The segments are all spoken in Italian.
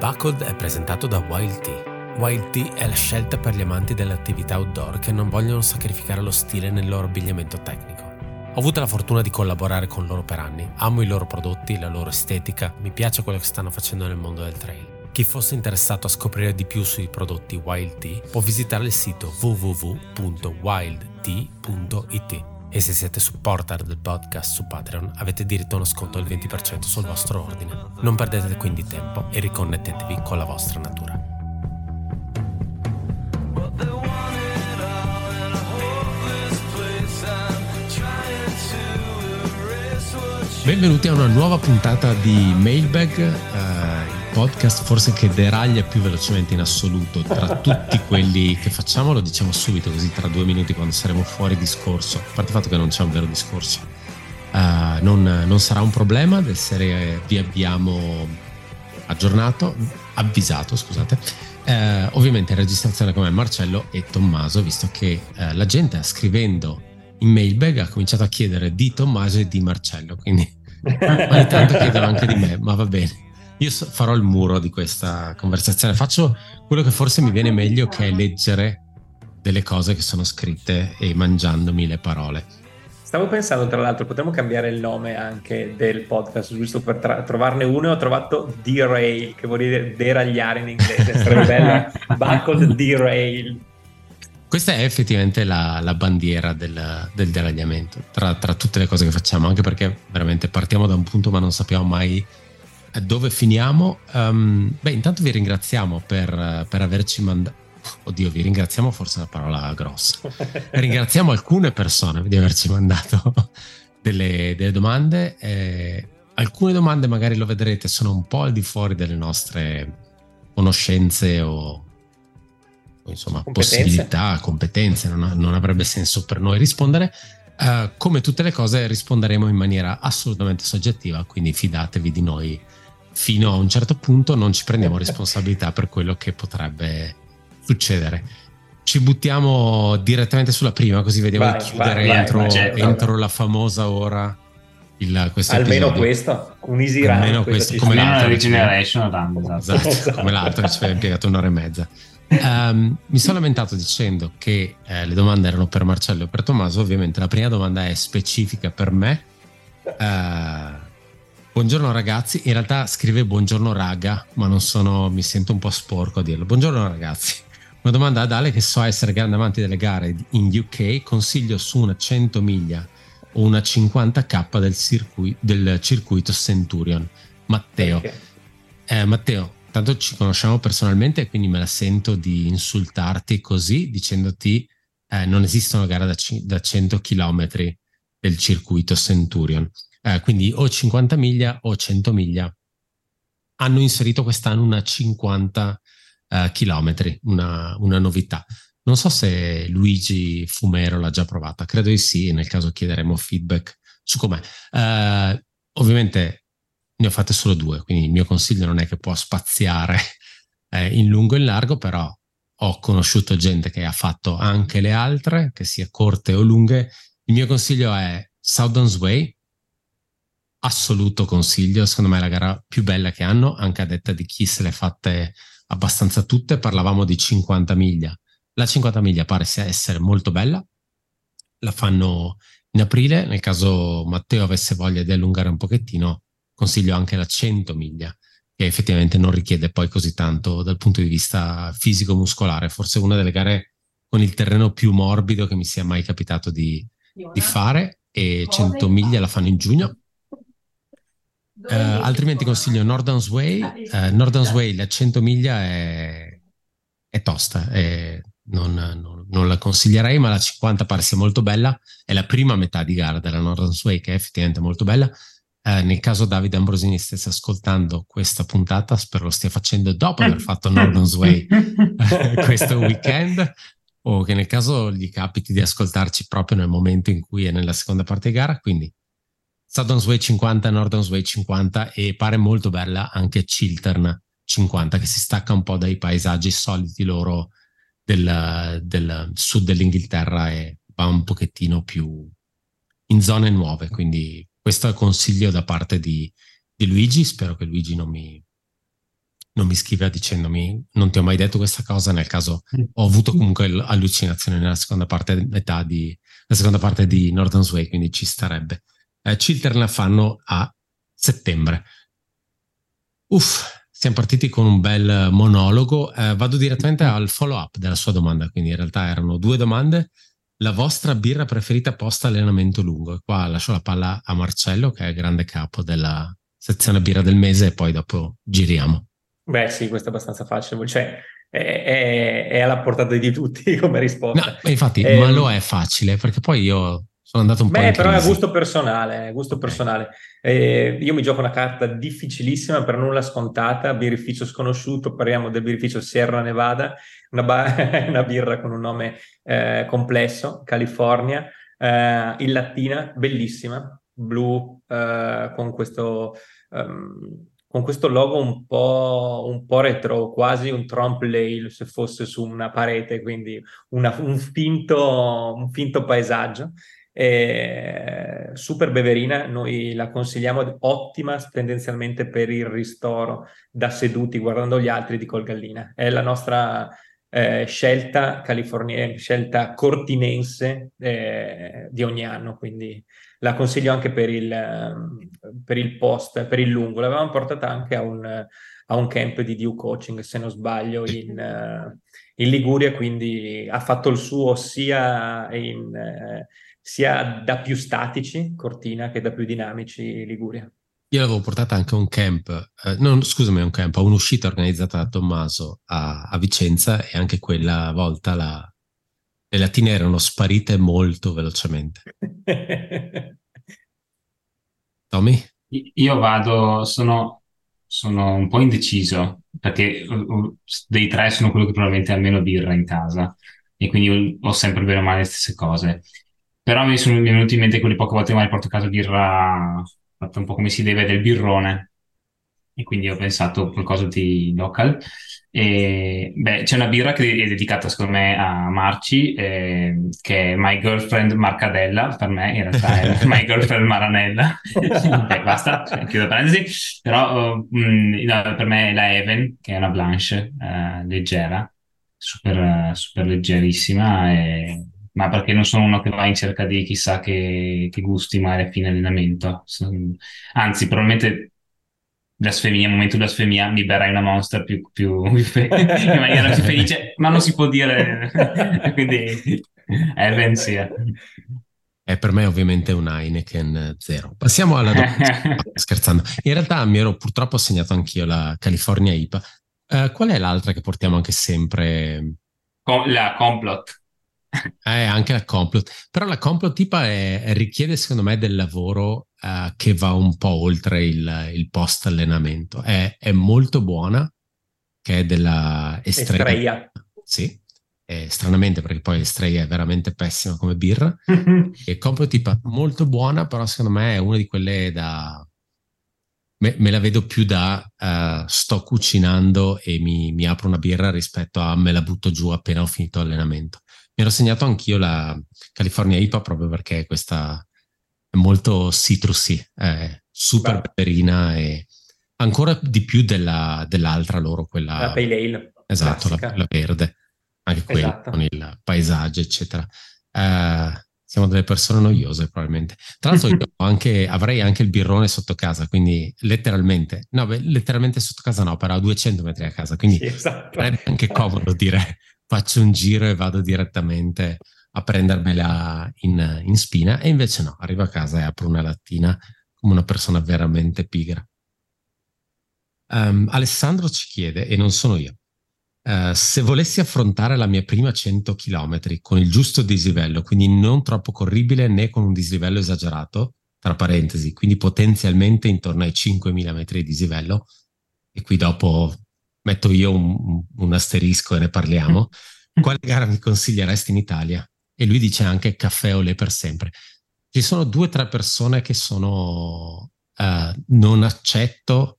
Buckled è presentato da Wild Tea. Wild Tea è la scelta per gli amanti delle attività outdoor che non vogliono sacrificare lo stile nel loro abbigliamento tecnico. Ho avuto la fortuna di collaborare con loro per anni, amo i loro prodotti, la loro estetica, mi piace quello che stanno facendo nel mondo del trail. Chi fosse interessato a scoprire di più sui prodotti Wild Tea può visitare il sito www.wildtea.it. E se siete supporter del podcast su Patreon avete diritto a uno sconto del 20% sul vostro ordine. Non perdete quindi tempo e riconnettetevi con la vostra natura. Benvenuti a una nuova puntata di Mailbag, il podcast forse che deraglia più velocemente in assoluto tra tutti quelli che facciamo, lo diciamo subito così tra due minuti quando saremo fuori discorso, a parte il fatto che non c'è un vero discorso, uh, non, non, sarà un problema, del serie vi abbiamo aggiornato, avvisato scusate, uh, ovviamente in registrazione come Marcello e Tommaso, visto che uh, la gente scrivendo in mailbag ha cominciato a chiedere di Tommaso e di Marcello, quindi ogni tanto chiedono anche di me, ma va bene. Io farò il muro di questa conversazione, faccio quello che forse mi viene meglio che è leggere delle cose che sono scritte e mangiandomi le parole. Stavo pensando, tra l'altro, potremmo cambiare il nome anche del podcast, giusto per tra- trovarne uno. e Ho trovato derail, che vuol dire deragliare in inglese. Sarebbe bello. Buckled derail. Questa è effettivamente la, la bandiera del, del deragliamento tra, tra, tutte le cose che facciamo, anche perché veramente partiamo da un punto ma non sappiamo mai dove finiamo. Um, beh, intanto vi ringraziamo per, per averci mandato. Oddio, vi ringraziamo, forse è una parola grossa. ringraziamo alcune persone di averci mandato delle, delle domande. Eh, alcune domande, magari lo vedrete, sono un po' al di fuori delle nostre conoscenze o insomma, competenze. possibilità, competenze, non, non, avrebbe senso per noi rispondere. Uh, come tutte le cose risponderemo in maniera assolutamente soggettiva, quindi fidatevi di noi fino a un certo punto, non ci prendiamo responsabilità per quello che potrebbe succedere. Ci buttiamo direttamente sulla prima, così vediamo vai, di chiudere vai, entro, vai, certo. entro la famosa ora. Il, questo Almeno episodio. questo, un easy run. Almeno questo, come l'altro. Regeneration, esatto. esatto, come l'altro che ci ha impiegato un'ora e mezza. Um, mi sono lamentato dicendo che eh, le domande erano per Marcello e per Tommaso. Ovviamente la prima domanda è specifica per me. Uh, buongiorno ragazzi. In realtà scrive buongiorno raga, ma non sono, mi sento un po' sporco a dirlo. Buongiorno ragazzi. Una domanda ad Ale che so essere grande amante delle gare in UK. Consiglio su una 100 miglia o una 50k del, circuito, del circuito Centurion. Matteo. Okay. Eh, Matteo, tanto ci conosciamo personalmente, quindi me la sento di insultarti così, dicendoti eh, non esistono gare da, c- da 100 km del circuito Centurion. Eh, quindi o 50 miglia o 100 miglia. Hanno inserito quest'anno una 50 eh, km, una, una novità. Non so se Luigi Fumero l'ha già provata, credo di sì, nel caso chiederemo feedback su com'è. Uh, ovviamente ne ho fatte solo due, quindi il mio consiglio non è che può spaziare eh, in lungo e in largo, però ho conosciuto gente che ha fatto anche le altre, che sia corte o lunghe. Il mio consiglio è Southern's Way, assoluto consiglio, secondo me è la gara più bella che hanno, anche a detta di chi se le fatte abbastanza tutte, parlavamo di 50 miglia. La 50 miglia pare essere molto bella, la fanno in aprile, nel caso Matteo avesse voglia di allungare un pochettino, consiglio anche la 100 miglia, che effettivamente non richiede poi così tanto dal punto di vista fisico-muscolare, forse una delle gare con il terreno più morbido che mi sia mai capitato di, di fare e 100 miglia la fanno in giugno. Uh, altrimenti consiglio Northern Way. Uh, Northern Way, la 100 miglia è, è tosta, è, non, non, non, la consiglierei, ma la 50 pare sia molto bella. È la prima metà di gara della Northern Way, che è effettivamente molto bella. Eh, nel caso Davide Ambrosini stesse ascoltando questa puntata, spero lo stia facendo dopo aver fatto Northern's Way questo weekend, o che nel caso gli capiti di ascoltarci proprio nel momento in cui è nella seconda parte di gara. Quindi Southern's Way 50, Northern's Way 50 e pare molto bella anche Chiltern 50 che si stacca un po' dai paesaggi soliti loro del, del sud dell'Inghilterra e va un pochettino più in zone nuove, quindi questo è consiglio da parte di, di Luigi, spero che Luigi non mi, non mi scriveva dicendomi non ti ho mai detto questa cosa, nel caso ho avuto comunque allucinazioni nella seconda parte, metà di, la seconda parte di Northern Way, quindi ci starebbe. Eh, Chiltern la fanno a settembre. Uff, siamo partiti con un bel monologo. Eh, vado direttamente al follow up della sua domanda, quindi in realtà erano due domande. La vostra birra preferita post allenamento lungo? E qua lascio la palla a Marcello, che è il grande capo della sezione birra del mese, e poi dopo giriamo. Beh, sì, questo è abbastanza facile. Cioè, è, è, è alla portata di tutti come risposta. No, infatti, eh, ma lo è facile, perché poi io sono andato un Beh, po' in però crisi. è gusto personale, gusto okay. personale. Eh, io mi gioco una carta difficilissima, per nulla scontata, birrificio sconosciuto, parliamo del birrificio Sierra Nevada, una, ba- una birra con un nome eh, complesso, California, eh, in lattina, bellissima, blu, eh, con questo... Um, con questo logo un po', un po', retro, quasi un Trump Lail se fosse su una parete, quindi una, un, finto, un, finto, paesaggio. E super beverina, noi la consigliamo, ottima tendenzialmente per il ristoro da seduti guardando gli altri di Colgallina. È la nostra eh, scelta californiana, scelta cortinense eh, di ogni anno, quindi la consiglio anche per il, ehm, per il post, per il lungo. L'avevamo portata anche a un, a un camp di Dew Coaching, se non sbaglio, in, uh, in, Liguria, quindi ha fatto il suo sia, in, uh, sia da più statici, Cortina, che da più dinamici, Liguria. Io l'avevo portata anche a un camp, eh, non, scusami, a un camp, a un'uscita organizzata da Tommaso a, a Vicenza e anche quella volta la, le latine erano sparite molto velocemente. Tommy? Io vado, sono, sono un po' indeciso perché dei tre sono quello che probabilmente ha meno birra in casa e quindi ho sempre bene o male le stesse cose. Però mi sono venuti in mente quelle poche volte che mai porto a casa birra fatta un po' come si deve del birrone. E quindi ho pensato qualcosa di local. E, beh, c'è una birra che è dedicata secondo me a Marci, eh, che è My Girlfriend Marcadella, per me in realtà è My Girlfriend Maranella, eh, basta, cioè, chiudo parentesi, però uh, mh, no, per me è la Even, che è una blanche uh, leggera, super, super leggerissima, e... ma perché non sono uno che va in cerca di chissà che, che gusti mai a fine allenamento, anzi probabilmente blasfemia, momento di blasfemia, mi berrai una monster più, più in maniera più felice, ma non si può dire, quindi Evan sia. È per me ovviamente un Heineken zero. Passiamo alla domanda. scherzando. In realtà mi ero purtroppo assegnato anch'io la California IPA. Uh, qual è l'altra che portiamo anche sempre? la Complot. Eh, anche la complot. Però la complot tipa è, richiede, secondo me, del lavoro uh, che va un po' oltre il, il post allenamento. È, è, molto buona, che è della Estrella. Estrella. Sì, e stranamente perché poi Estrella è veramente pessima come birra. e complot tipa molto buona, però secondo me è una di quelle da... Me, me la vedo più da uh, sto cucinando e mi, mi apro una birra rispetto a me la butto giù appena ho finito l'allenamento mi ero segnato anch'io la California IPA proprio perché questa è molto citrusy, è super peperina e ancora di più della, dell'altra loro, quella... La Pale Ale. Esatto, la, la, verde, anche quella esatto. con il paesaggio, eccetera. Uh, siamo delle persone noiose probabilmente. Tra l'altro io anche, avrei anche il birrone sotto casa, quindi letteralmente, no, beh, letteralmente sotto casa no, però a 200 metri a casa, quindi sì, esatto. sarebbe anche comodo dire faccio un giro e vado direttamente a prendermela in, in spina e invece no, arrivo a casa e apro una lattina come una persona veramente pigra. Um, Alessandro ci chiede, e non sono io, uh, se volessi affrontare la mia prima 100 km con il giusto dislivello, quindi non troppo corribile né con un dislivello esagerato, tra parentesi, quindi potenzialmente intorno ai 5.000 metri di dislivello, e qui dopo metto io un, un asterisco e ne parliamo, quale gara mi consiglieresti in Italia? E lui dice anche caffè o le per sempre. Ci sono due o tre persone che sono uh, non accetto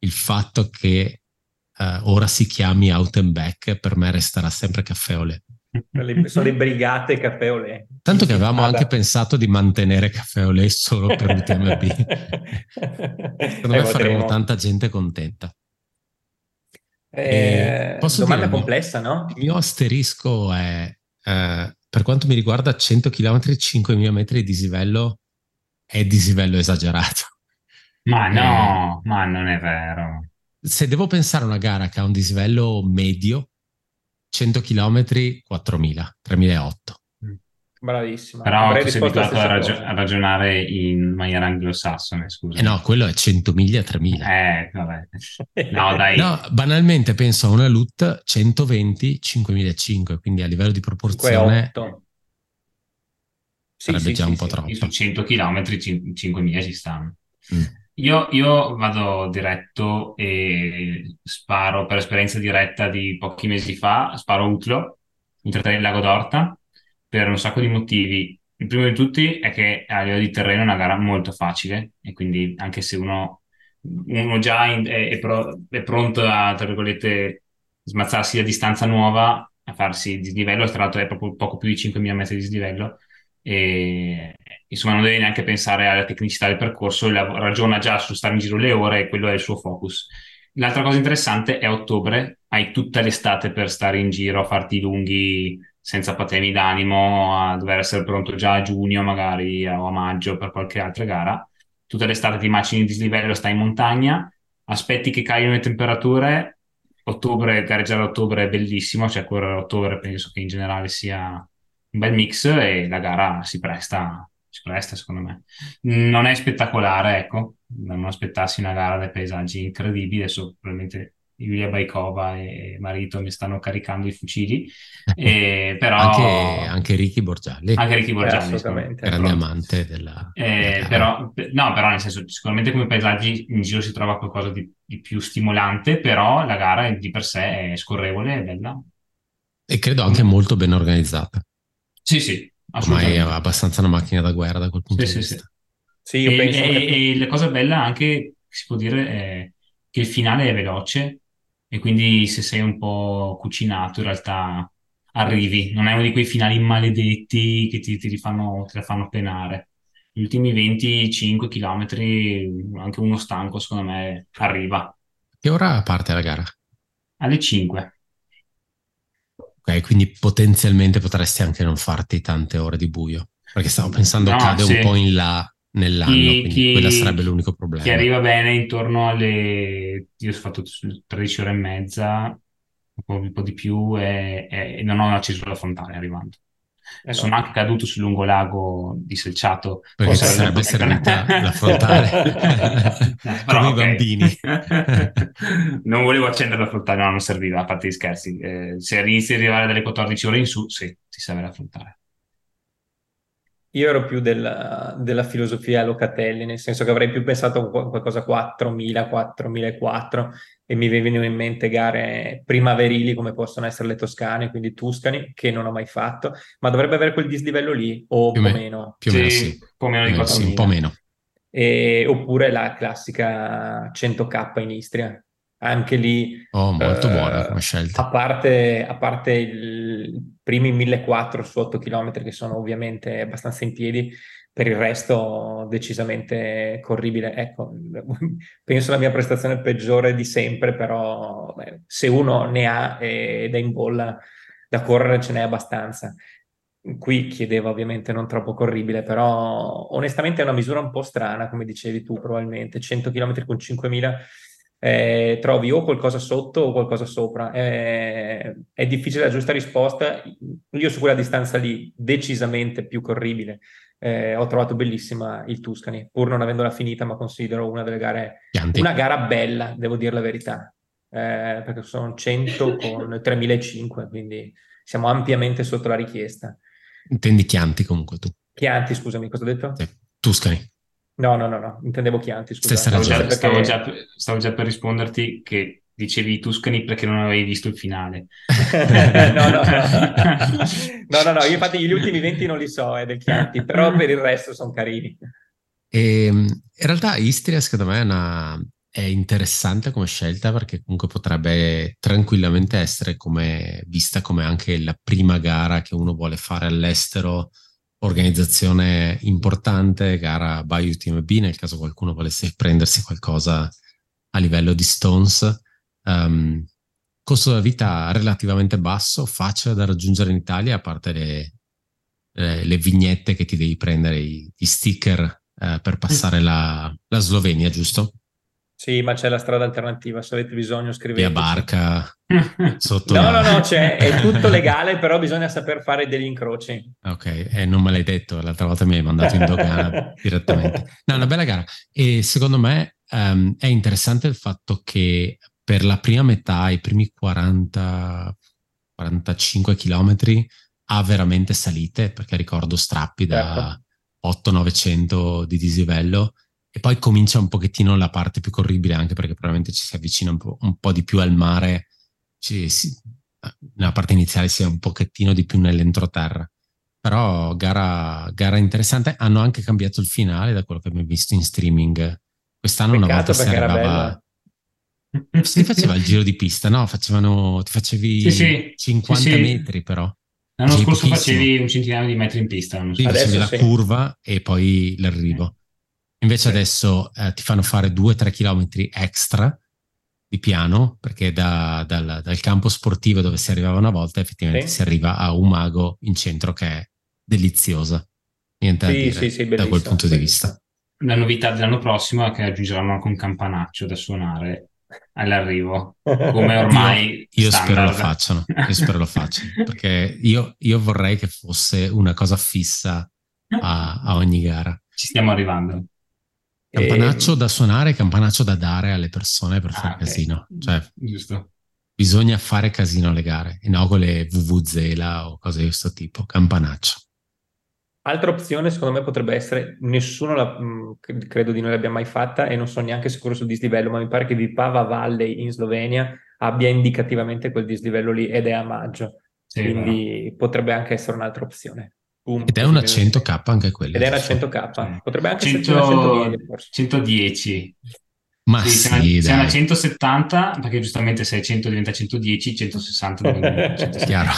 il fatto che uh, ora si chiami out and back, per me resterà sempre caffè o le. Sono le brigate caffè o le. Tanto che avevamo ah, anche pensato di mantenere caffè o le solo per l'UTMB. Secondo me faremo tanta gente contenta. Eh, posso domanda dire, complessa, no? Il mio asterisco è, eh, per quanto mi riguarda, 100 km, 5.000 metri di dislivello è dislivello esagerato. Ma no, eh, ma non è vero. Se devo pensare a una gara che ha un dislivello medio, 100 km, 4.000, 3.008. Bravissimo. Però Avrei tu sei abituato a, ragio- a, ragionare in maniera anglosassone, scusa. Eh no, quello è 100 miglia, 3000. Eh, vabbè. No, dai. no, banalmente penso a una LUT 120, 5005, quindi a livello di proporzione... 5, sì, sarebbe sì, già sì, un po' troppo. Su 100 km, 5000 ci stanno. Mm. Io, io, vado diretto e sparo per esperienza diretta di pochi mesi fa, sparo Utlo, in il Lago d'Orta, per un sacco di motivi. Il primo di tutti è che a livello di terreno è una gara molto facile e quindi anche se uno, uno già in, è, è, pro, è, pronto a, tra virgolette, smazzarsi a distanza nuova, a farsi dislivello, tra l'altro è proprio poco più di 5.000 metri di dislivello, e insomma non deve neanche pensare alla tecnicità del percorso, ragiona già su stare in giro le ore e quello è il suo focus. L'altra cosa interessante è ottobre, hai tutta l'estate per stare in giro, a farti lunghi senza patemi d'animo a dover essere pronto già a giugno magari o a maggio per qualche altra gara. Tutte le estate ti macini di dislivello, stai in montagna, aspetti che caiono le temperature, ottobre, gareggiare a ottobre è bellissimo, cioè correre a ottobre penso che in generale sia un bel mix e la gara si presta, si presta secondo me. Non è spettacolare, ecco, non aspettassi una gara dai paesaggi incredibili, adesso probabilmente Yulia Baikova e marito mi stanno caricando i fucili, e, però... Anche, anche Ricky Borgialli. Anche Ricky Borgialli, assolutamente. Grande amante della... Eh, però, no, però nel senso, sicuramente come paesaggi in giro si trova qualcosa di, di più stimolante, però la gara di per sé è scorrevole, è bella. E credo anche molto ben organizzata. Sì, sì. Ormai è abbastanza una macchina da guerra da quel punto sì, di sì, vista. Sì, sì e, e, che... e la cosa bella anche, si può dire, è che il finale è veloce, e quindi se sei un po' cucinato in realtà arrivi, non è uno di quei finali maledetti che ti, ti, fanno, te la fanno penare. Gli ultimi 25 km, anche uno stanco secondo me arriva. Che ora parte la gara? Alle 5. Ok, quindi potenzialmente potresti anche non farti tante ore di buio, perché stavo pensando no, cade sì. un po' in là nell'anno, chi, chi, quello sarebbe l'unico problema. Chi arriva bene intorno alle... Io ho fatto 13 ore e mezza, un po', un po di più, e, e, non ho acceso la fontana arrivando. Eh Sono no. anche caduto sul lungolago di Selciato. Perché sarebbe servita la frontale. no, i bambini. non volevo accendere la frontale, no, non serviva, a parte gli scherzi. Eh, se inizi ad arrivare dalle 14 ore in su, sì, ti serve la frontale. Io ero più della, della, filosofia Locatelli, nel senso che avrei più pensato a qualcosa 4.000, 4.004 e mi venivano in mente gare primaverili come possono essere le toscane, quindi Tuscani, che non ho mai fatto, ma dovrebbe avere quel dislivello lì o più un po' meno. Più o meno sì, un po' meno di 4.000. Sì, un po' meno. E, oppure la classica 100k in Istria, anche lì oh, molto eh, buona come scelta a parte, a parte i primi 1400 su 8 km che sono ovviamente abbastanza in piedi per il resto decisamente corribile. Ecco penso la mia prestazione peggiore di sempre però beh, se uno ne ha ed è in bolla da correre ce n'è abbastanza. Qui chiedeva ovviamente non troppo corribile però onestamente è una misura un po' strana come dicevi tu probabilmente. 100 km con 5000 eh, trovi o qualcosa sotto o qualcosa sopra. Eh, è difficile la giusta risposta. Io su quella distanza lì, decisamente più corribile, eh, ho trovato bellissima il Tuscany, pur non avendola finita, ma considero una delle gare, Chianti. una gara bella, devo dire la verità, eh, perché sono 100 con 3005, quindi siamo ampiamente sotto la richiesta. Intendi Chianti comunque tu? Chianti, scusami, cosa ho detto? Tuscani. No, no, no, no, intendevo Chianti, scusa. Stavo già, stavo, già, stavo già per risponderti che dicevi i Tuscani perché non avevi visto il finale. no, no, no. no, no, no, io infatti gli ultimi 20 non li so, è del Chianti, però per il resto sono carini. E, ehm, in realtà Istria secondo me è, una, è interessante come scelta perché comunque potrebbe tranquillamente essere come, vista come anche la prima gara che uno vuole fare all'estero organizzazione importante, gara by UTMB, nel caso qualcuno volesse prendersi qualcosa a livello di Stones. Um, costo della vita relativamente basso, facile da raggiungere in Italia, a parte le, le, le vignette che ti devi prendere, gli sticker eh, per passare la, la Slovenia, giusto? Sì, ma c'è la strada alternativa, se avete bisogno scrivete. Via barca, sotto No, no, no, c'è, è tutto legale, però bisogna saper fare degli incroci. Ok, eh, non me l'hai detto, l'altra volta mi hai mandato in dogana direttamente. No, è una bella gara. E secondo me um, è interessante il fatto che per la prima metà, i primi 40, 45 chilometri, ha veramente salite, perché ricordo strappi da certo. 800-900 di dislivello e poi comincia un pochettino la parte più corribile anche perché probabilmente ci si avvicina un po', un po di più al mare, ci, si, nella parte iniziale si è un pochettino di più nell'entroterra. Però gara, gara interessante, hanno anche cambiato il finale da quello che abbiamo visto in streaming. Quest'anno Peccato una volta si arrivava... Si faceva il giro di pista, no? Facevano, ti facevi sì, sì. 50 sì, metri però. L'anno scorso pochissimo. facevi un centinaio di metri in pista. Sì, facevi la curva e poi l'arrivo. Invece sì. adesso eh, ti fanno fare 2-3 km extra di piano, perché da, dal, dal, campo sportivo dove si arrivava una volta, effettivamente sì. si arriva a un mago in centro che è deliziosa. Niente sì, da dire da quel punto di vista. La novità dell'anno prossimo è che aggiungeranno anche un campanaccio da suonare all'arrivo, come ormai io, io spero lo facciano, io spero lo facciano, perché io, io vorrei che fosse una cosa fissa a, a ogni gara. Ci stiamo arrivando. Campanaccio e... da suonare, campanaccio da dare alle persone per fare ah, casino. Cioè, Giusto. bisogna fare casino alle gare, e no con le VVZela o cose di questo tipo. Campanaccio. Altra opzione, secondo me, potrebbe essere, nessuno la, mm, credo di noi l'abbia mai fatta e non sono neanche sicuro sul dislivello, ma mi pare che Vipava Valley in Slovenia abbia indicativamente quel dislivello lì ed è a maggio. Sì, quindi no. potrebbe anche essere un'altra opzione. Boom, Ed è una 100k anche quella. Ed è una 100k. Potrebbe anche 100, essere una 110 forse. 110. Ma sì, c'è, una, c'è una 170 perché giustamente se 100 diventa 110, 160 diventa 160. Chiaro.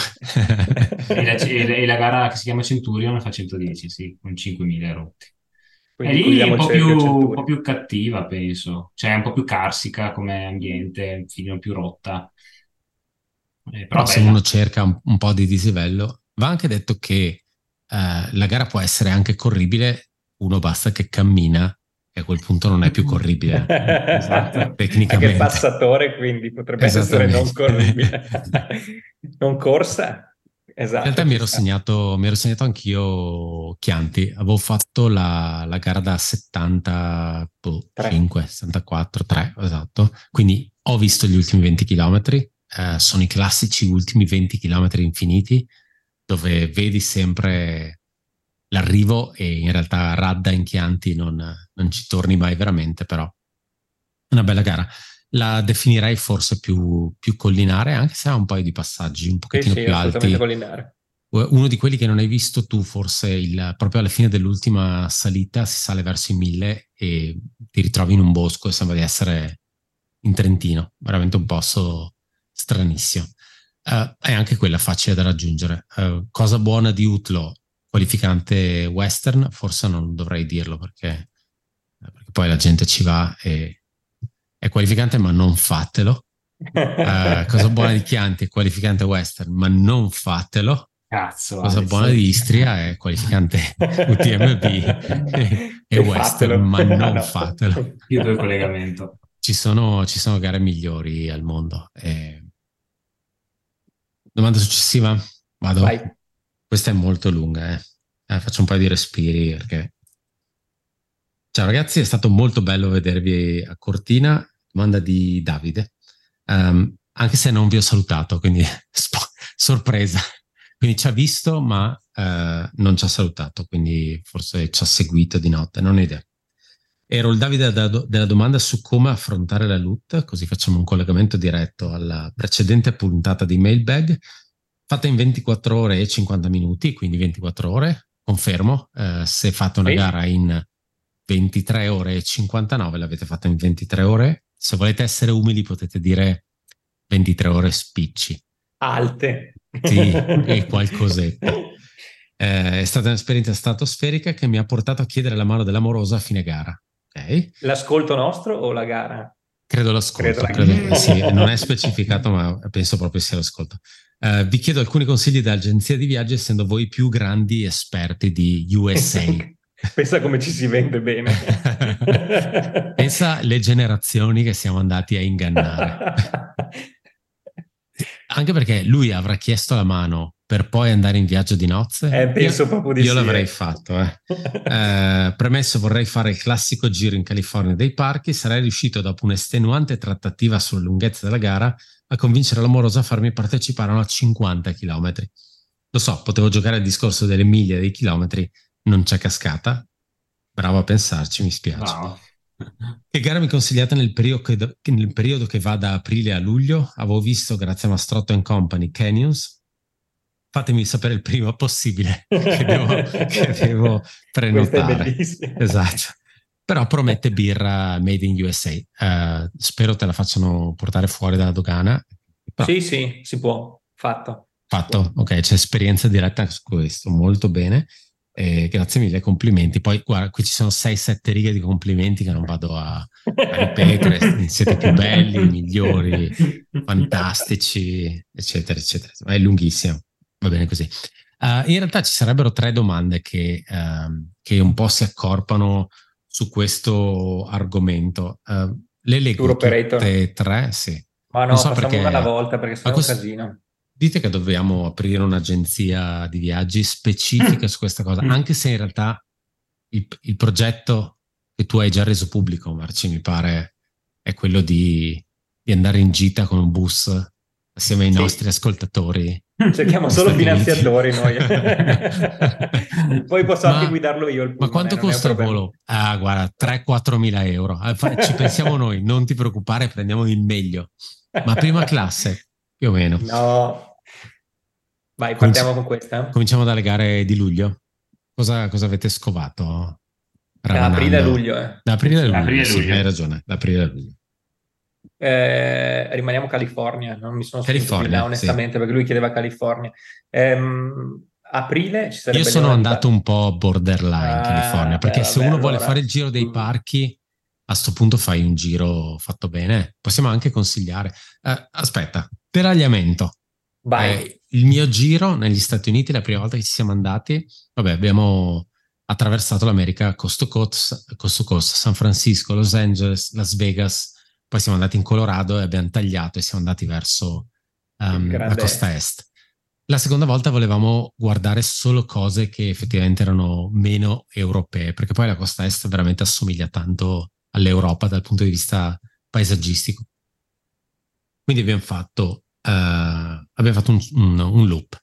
e, la, e, la, gara che si chiama Centurion fa 110, sì, con 5.000 rotti. e lì è un po, più, un po' più cattiva, penso. Cioè, è un po' più carsica come ambiente, un filino più rotta. Eh, però, però se uno cerca un, un po' di dislivello, va anche detto che uh, la gara può essere anche corribile, uno basta che cammina e a quel punto non è più corribile. esatto. Tecnicamente. Anche passatore, quindi potrebbe essere non corribile. non corsa. Esatto. In realtà mi ero, segnato, mi ero segnato anch'io Chianti, avevo fatto la, la gara da 75, 74, 3, esatto. Quindi ho visto gli ultimi 20 km, eh, sono i classici ultimi 20 km infiniti, dove vedi sempre l'arrivo e in realtà Radda in Chianti non, non ci torni mai veramente, però una bella gara. La definirei forse più, più, collinare, anche se ha un paio di passaggi un pochettino sì, sì, più alti. Collinare. Uno di quelli che non hai visto tu, forse il, proprio alla fine dell'ultima salita si sale verso i mille e ti ritrovi in un bosco e sembra di essere in Trentino, veramente un posto stranissimo. Uh, è anche quella facile da raggiungere. Uh, cosa buona di Utlo, qualificante western, forse non dovrei dirlo perché, perché poi la gente ci va e è qualificante, ma non fatelo. Uh, cosa buona di Chianti è qualificante western, ma non fatelo. Cazzo, cosa buona di Istria è qualificante UTMB e, e western, ma non no. fatelo. Io do il collegamento. Ci sono, ci sono gare migliori al mondo. E Domanda successiva? Vado. Vai. Questa è molto lunga, eh. Eh, faccio un paio di respiri perché... Ciao ragazzi, è stato molto bello vedervi a Cortina. Domanda di Davide. Um, anche se non vi ho salutato, quindi sp- sorpresa. Quindi ci ha visto, ma uh, non ci ha salutato, quindi forse ci ha seguito di notte, non ho idea. Ero il Davide della domanda su come affrontare la loot, così facciamo un collegamento diretto alla precedente puntata di Mailbag, fatta in 24 ore e 50 minuti, quindi 24 ore, confermo. Eh, se fate una sì. gara in 23 ore e 59, l'avete fatta in 23 ore. Se volete essere umili potete dire 23 ore spicci. Alte. Sì, e qualcosetta. Eh, è stata un'esperienza stratosferica che mi ha portato a chiedere la mano dell'amorosa a fine gara. Okay. L'ascolto nostro o la gara? Credo l'ascolto, credo, credo sì, non è specificato, ma penso proprio sia l'ascolto. Uh, vi chiedo alcuni consigli da agenzia di viaggio, essendo voi più grandi esperti di USA. Pensa come ci si vende bene. Pensa alle generazioni che siamo andati a ingannare. Anche perché lui avrà chiesto la mano per poi andare in viaggio di nozze? Eh, penso io, proprio di io sì. Io l'avrei eh. fatto. Eh. eh, premesso, vorrei fare il classico giro in California dei parchi. Sarei riuscito, dopo un'estenuante trattativa sulla lunghezza della gara, a convincere l'amorosa a farmi partecipare a una 50 km. Lo so, potevo giocare al discorso delle miglia e dei chilometri, non c'è cascata. Bravo a pensarci, mi spiace. Wow. Che gara mi consigliate nel periodo, che, nel periodo che va da aprile a luglio? Avevo visto, grazie a Mastrotto Company, Canyons, fatemi sapere il prima possibile che devo, che devo prenotare. Esatto. Però promette birra made in USA. Uh, eh, spero te la facciano portare fuori dalla dogana. Però... Sì, sì, si può. Fatto. Fatto, ok, c'è esperienza diretta su questo, molto bene. Eh, grazie mille, complimenti. Poi guarda, qui ci sono 6-7 righe di complimenti che non vado a, a ripetere. Siete più belli, migliori, fantastici, eccetera, eccetera. È lunghissimo. Va bene così. Uh, in realtà ci sarebbero tre domande che, uh, che, un po' si accorpano su questo argomento. Uh, le leggo tutte e tre, sì. Ma no, so perché, una alla volta perché sono questo, un casino. Dite che dobbiamo aprire un'agenzia di viaggi specifica su questa cosa, anche se in realtà il, il, progetto che tu hai già reso pubblico, Marci, mi pare, è quello di, di andare in gita con un bus assieme ai sì. nostri ascoltatori Cerchiamo solo finanziatori noi. Poi posso ma, anche guidarlo io. ma quanto eh, costa il volo? Ah, guarda, 3-4 mila euro. Ah, ci pensiamo noi, non ti preoccupare, prendiamo il meglio. Ma prima classe, più o meno. No. Vai, partiamo Cominci- con questa. Cominciamo dalle gare di luglio. Cosa, cosa avete scovato? Da aprile a luglio. Eh. Da aprile a luglio, aprile sì, luglio. hai ragione, da aprile a luglio. Eh, rimaniamo California, non mi sono California, là onestamente sì. perché lui chiedeva California. Ehm, aprile ci sarebbe Io sono andato un po' borderline ah, California perché beh, se uno vuole fare il giro dei mm. parchi a questo punto fai un giro fatto bene. Possiamo anche consigliare. Eh, aspetta, deragliamento. Eh, il mio giro negli Stati Uniti, la prima volta che ci siamo andati, vabbè, abbiamo attraversato l'America coast to coast, coast, coast San Francisco, Los Angeles, Las Vegas, poi siamo andati in Colorado e abbiamo tagliato e siamo andati verso um, la costa est. La seconda volta volevamo guardare solo cose che effettivamente erano meno europee, perché poi la costa est veramente assomiglia tanto all'Europa dal punto di vista paesaggistico. Quindi abbiamo fatto, uh, abbiamo fatto un, un, un loop.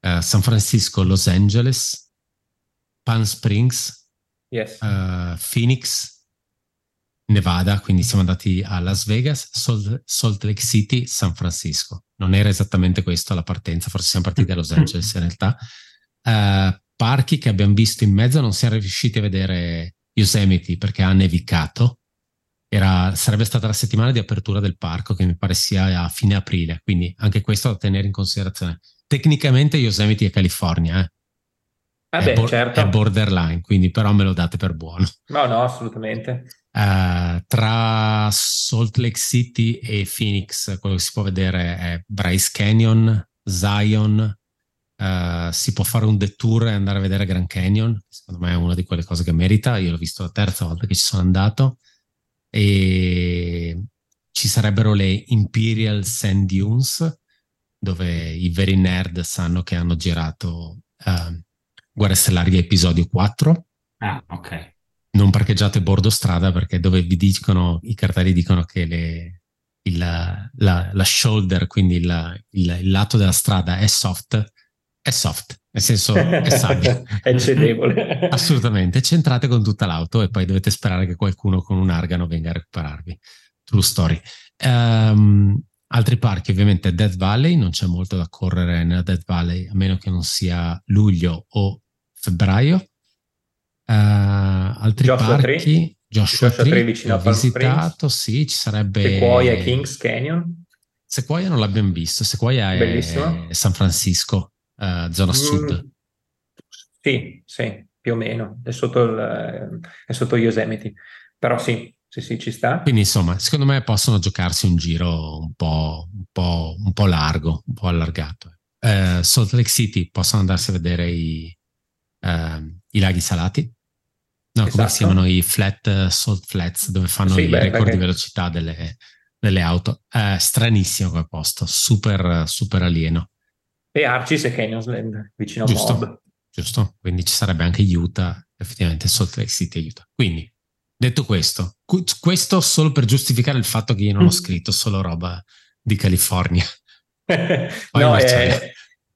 Uh, San Francisco, Los Angeles, Palm Springs, yes. uh, Phoenix, Nevada, quindi siamo andati a Las Vegas, Salt, Salt, Lake City, San Francisco. Non era esattamente questa la partenza, forse siamo partiti a Los Angeles in realtà. Uh, parchi che abbiamo visto in mezzo, non siamo riusciti a vedere Yosemite perché ha nevicato. Era, sarebbe stata la settimana di apertura del parco che mi pare sia a fine aprile, quindi anche questo da tenere in considerazione. Tecnicamente Yosemite è California, eh? Ah beh, è, bo- certo. è borderline, quindi però me lo date per buono. No, no, assolutamente. Uh, tra Salt Lake City e Phoenix, quello che si può vedere è Bryce Canyon, Zion. Uh, si può fare un detour e andare a vedere Grand Canyon. Secondo me è una di quelle cose che merita. Io l'ho visto la terza volta che ci sono andato. E ci sarebbero le Imperial Sand Dunes, dove i veri nerd sanno che hanno girato uh, Guerre Stellari episodio 4. Ah, ok non parcheggiate bordo strada perché dove vi dicono, i cartelli dicono che le, il, la, la, shoulder, quindi il, il, il, lato della strada è soft, è soft, nel senso è sabbia. è cedevole. Assolutamente, centrate con tutta l'auto e poi dovete sperare che qualcuno con un argano venga a recuperarvi. True story. Um, altri parchi, ovviamente Death Valley, non c'è molto da correre nella Death Valley, a meno che non sia luglio o febbraio. Uh, altri Joshua parchi, Tree. Joshua, Joshua Tree, vicino ho visitato, Springs. sì, ci sarebbe... Sequoia e Kings Canyon. Sequoia non l'abbiamo visto, Sequoia è, è San Francisco, uh, zona mm, sud. Sì, sì, più o meno, è sotto, il, è sotto Yosemite, però sì, sì, sì, ci sta. Quindi insomma, secondo me possono giocarsi un giro un po', un po', un po largo, un po' allargato. Eh, Salt Lake City possono andarsi a vedere i, eh, i laghi salati. No, esatto. come si chiamano i flat salt flats dove fanno sì, i beh, record perché... di velocità delle, delle auto. Eh, stranissimo quel posto, super, super alieno. E Arcis e Canyonsland, vicino giusto, a Mob. Giusto, quindi ci sarebbe anche Utah, effettivamente Salt Lake City Utah. Quindi, detto questo, questo solo per giustificare il fatto che io non ho mm. scritto solo roba di California. no, eh,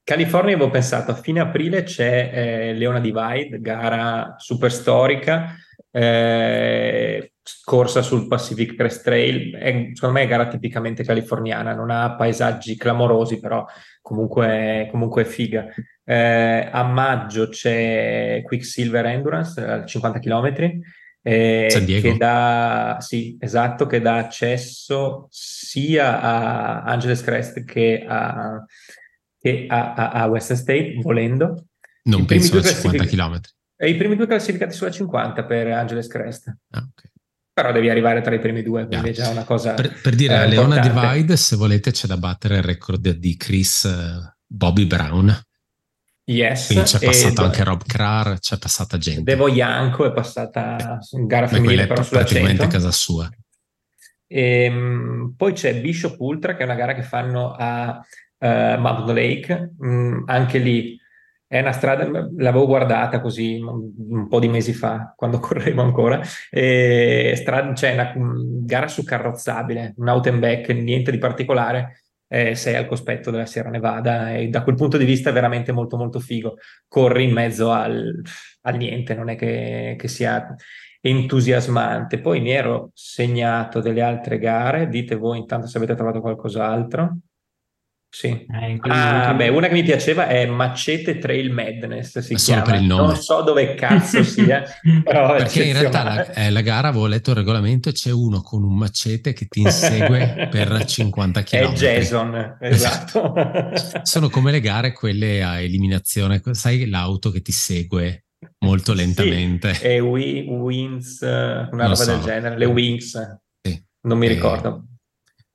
California avevo pensato, a fine aprile c'è eh, Leona Divide, gara super storica, eh, corsa sul Pacific Crest Trail, è, secondo me è gara tipicamente californiana, non ha paesaggi clamorosi, però comunque, comunque è figa. Eh, a maggio c'è Quicksilver Endurance a 50 km. Eh, che dà, sì, esatto, che dà accesso sia a Angeles Crest che a, che a, a, a Western State, volendo. Non I penso a 50 km. E i primi due classificati sulla 50 per Angeles Crest. Ah, okay. Però devi arrivare tra i primi due, quindi yeah. è già una cosa. Per, per dire, eh, a Leona Divide, se volete, c'è da battere il record di Chris uh, Bobby Brown. Yes. Quindi c'è passato anche Rob Krar, c'è passata gente. Devo Ianco è passata in gara femminile, però sulla praticamente 100. casa sua. E, ehm, poi c'è Bishop Ultra, che è una gara che fanno a uh, Mountain Lake. Mm, anche lì è una strada, l'avevo guardata così un po' di mesi fa, quando correvo ancora. E strada, c'è una gara su carrozzabile, un out and back, niente di particolare. Eh, sei al cospetto della Sierra Nevada e da quel punto di vista è veramente molto molto figo. Corri in mezzo al, al niente, non è che, che sia entusiasmante. Poi mi ero segnato delle altre gare, dite voi intanto se avete trovato qualcos'altro. Sì. Eh, ah, beh, una che mi piaceva è Macete Trail Madness, si chiama. Per il nome. Non so dove cazzo sia, però Perché in realtà la, eh, la, gara, avevo letto il regolamento e c'è uno con un macete che ti insegue per 50 km. È Jason, esatto. Sono come le gare quelle a eliminazione, sai l'auto che ti segue molto lentamente. Sì, e Wings, una non roba so. del genere, le Wings, sì. non mi e... ricordo.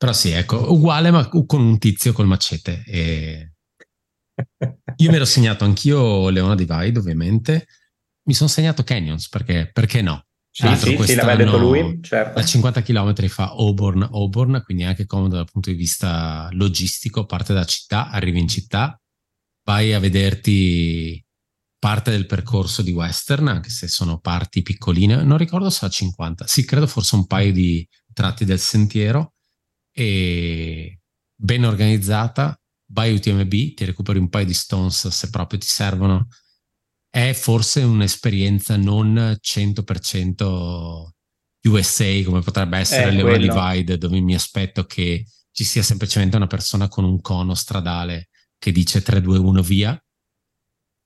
Però sì, ecco, uguale ma con un tizio col macete. E... Io mi ero segnato anch'io Leona Divide, ovviamente. Mi sono segnato Canyons, perché, perché no? Sì, sì, sì, l'aveva detto lui, certo. A 50 km fa Auburn, Auburn, quindi anche comodo dal punto di vista logistico, parte da città, arrivi in città, vai a vederti parte del percorso di Western, anche se sono parti piccoline, non ricordo se a 50, sì, credo forse un paio di tratti del sentiero, e ben organizzata, vai UTMB, ti recuperi un paio di stones se proprio ti servono. È forse un'esperienza non 100% USA come potrebbe essere eh, Leone Divide, dove mi aspetto che ci sia semplicemente una persona con un cono stradale che dice 3, 2, 1 via.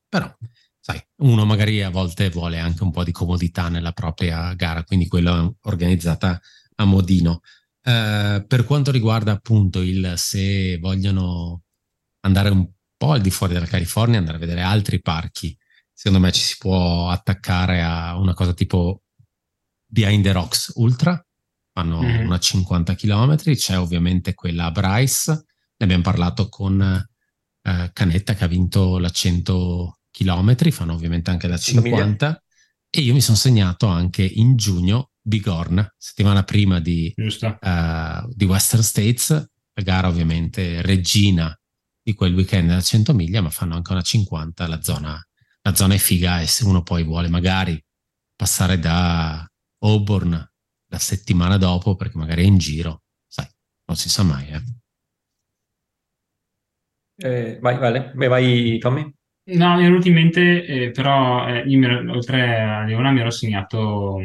Però, sai, uno magari a volte vuole anche un po' di comodità nella propria gara, quindi quella è organizzata a modino. Eh, per quanto riguarda appunto il se vogliono andare un po' al di fuori della California, andare a vedere altri parchi, secondo me ci si può attaccare a una cosa tipo Behind the Rocks Ultra, fanno mm-hmm. una 50 km, c'è ovviamente quella a Bryce, ne abbiamo parlato con eh, Canetta che ha vinto la 100 km, fanno ovviamente anche la 50 e io mi sono segnato anche in giugno Bigorna, settimana prima di, uh, di, Western States, la gara ovviamente regina di quel weekend da 100 miglia, ma fanno anche una 50, la zona, la zona è figa e se uno poi vuole magari passare da Auburn la settimana dopo, perché magari è in giro, sai, non si sa mai. Eh. Eh, vai, Vale, Beh, vai Tommy. No, io ultimamente, eh, però, eh, io ero, oltre a Leona mi ero segnato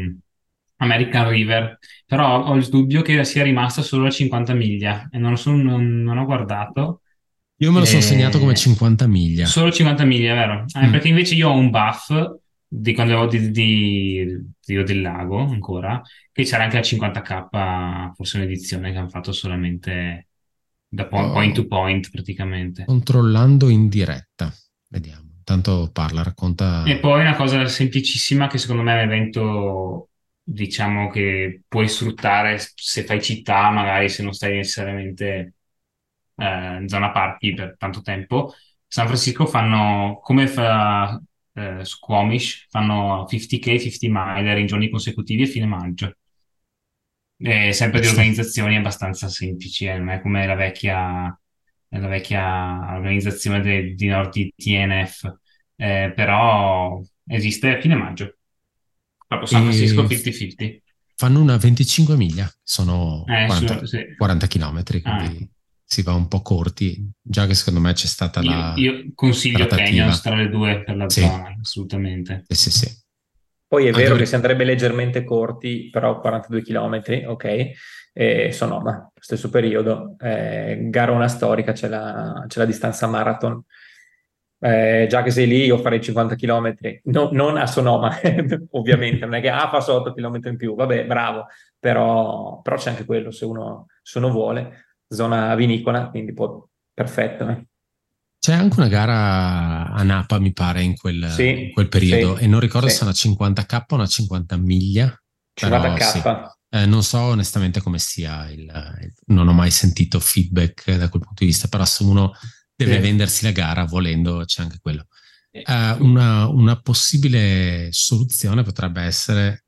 American River, però ho il dubbio che sia rimasta solo a 50 miglia e non, so, non, non ho guardato. Io me lo e... sono segnato come 50 miglia. Solo 50 miglia, vero? Eh, mm. Perché invece io ho un buff di quando avevo di, di, di del Lago ancora, che c'era anche la 50k, forse un'edizione che hanno fatto solamente da point, point to point praticamente. Controllando in diretta, vediamo. Tanto parla, racconta. E poi una cosa semplicissima che secondo me è un evento diciamo che puoi sfruttare se fai città, magari se non stai necessariamente eh, in zona parchi per tanto tempo. San Francisco fanno come fa eh, Squamish, fanno 50k, 50 miler in giorni consecutivi a fine maggio. E sempre di organizzazioni abbastanza semplici, eh, non è come la vecchia, la vecchia organizzazione de, di Nord TNF, eh, però esiste a fine maggio. Proprio San Francisco 50-50. Fanno una 25 miglia, sono eh, 40, su, sì. 40 km, quindi ah. si va un po' corti, già che secondo me c'è stata io, la... Io consiglio Canyon tra le due per la sì. zona, assolutamente. Sì, sì, sì. Poi è vero Anche che si andrebbe leggermente corti, però 42 km, ok, e Sonoma, stesso periodo. Eh, Garona storica, c'è la, c'è la distanza marathon. Eh, già che sei lì, io farei 50 km, no, non a Sonoma, ovviamente, non è che ah, fa 8 km in più, vabbè, bravo, però, però c'è anche quello se uno, se uno vuole, zona vinicola, quindi può, perfetto. Eh. C'è anche una gara a Napa, mi pare, in quel, sì, in quel periodo, sì, e non ricordo sì. se è una 50k o una 50 miglia. 50k. Eh, non so onestamente come sia, il, il, non ho mai sentito feedback da quel punto di vista, però se uno deve vendersi la gara volendo c'è anche quello. Uh, una, una possibile soluzione potrebbe essere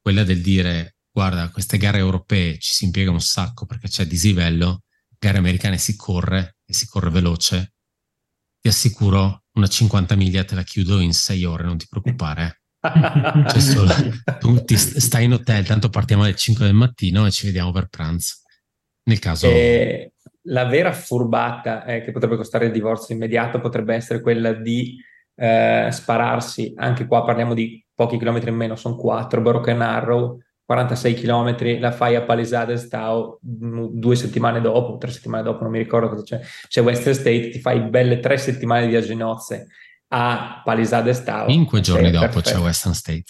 quella del dire guarda, queste gare europee ci si impiega un sacco perché c'è dislivello, gare americane si corre e si corre veloce, ti assicuro una 50 miglia te la chiudo in 6 ore, non ti preoccupare. cioè solo, tu ti stai in hotel, tanto partiamo alle 5 del mattino e ci vediamo per pranzo. Nel caso... Eh, la vera furbata eh, che potrebbe costare il divorzio immediato potrebbe essere quella di eh, spararsi, anche qua parliamo di pochi chilometri in meno, sono 4, Broken Arrow, 46 km, la fai a Palisades Tau mm, due settimane dopo, tre settimane dopo, non mi ricordo cosa c'è, c'è Western State, ti fai belle tre settimane di viaggio nozze a Palisades Tau. Cinque giorni dopo perfetto. c'è Western State.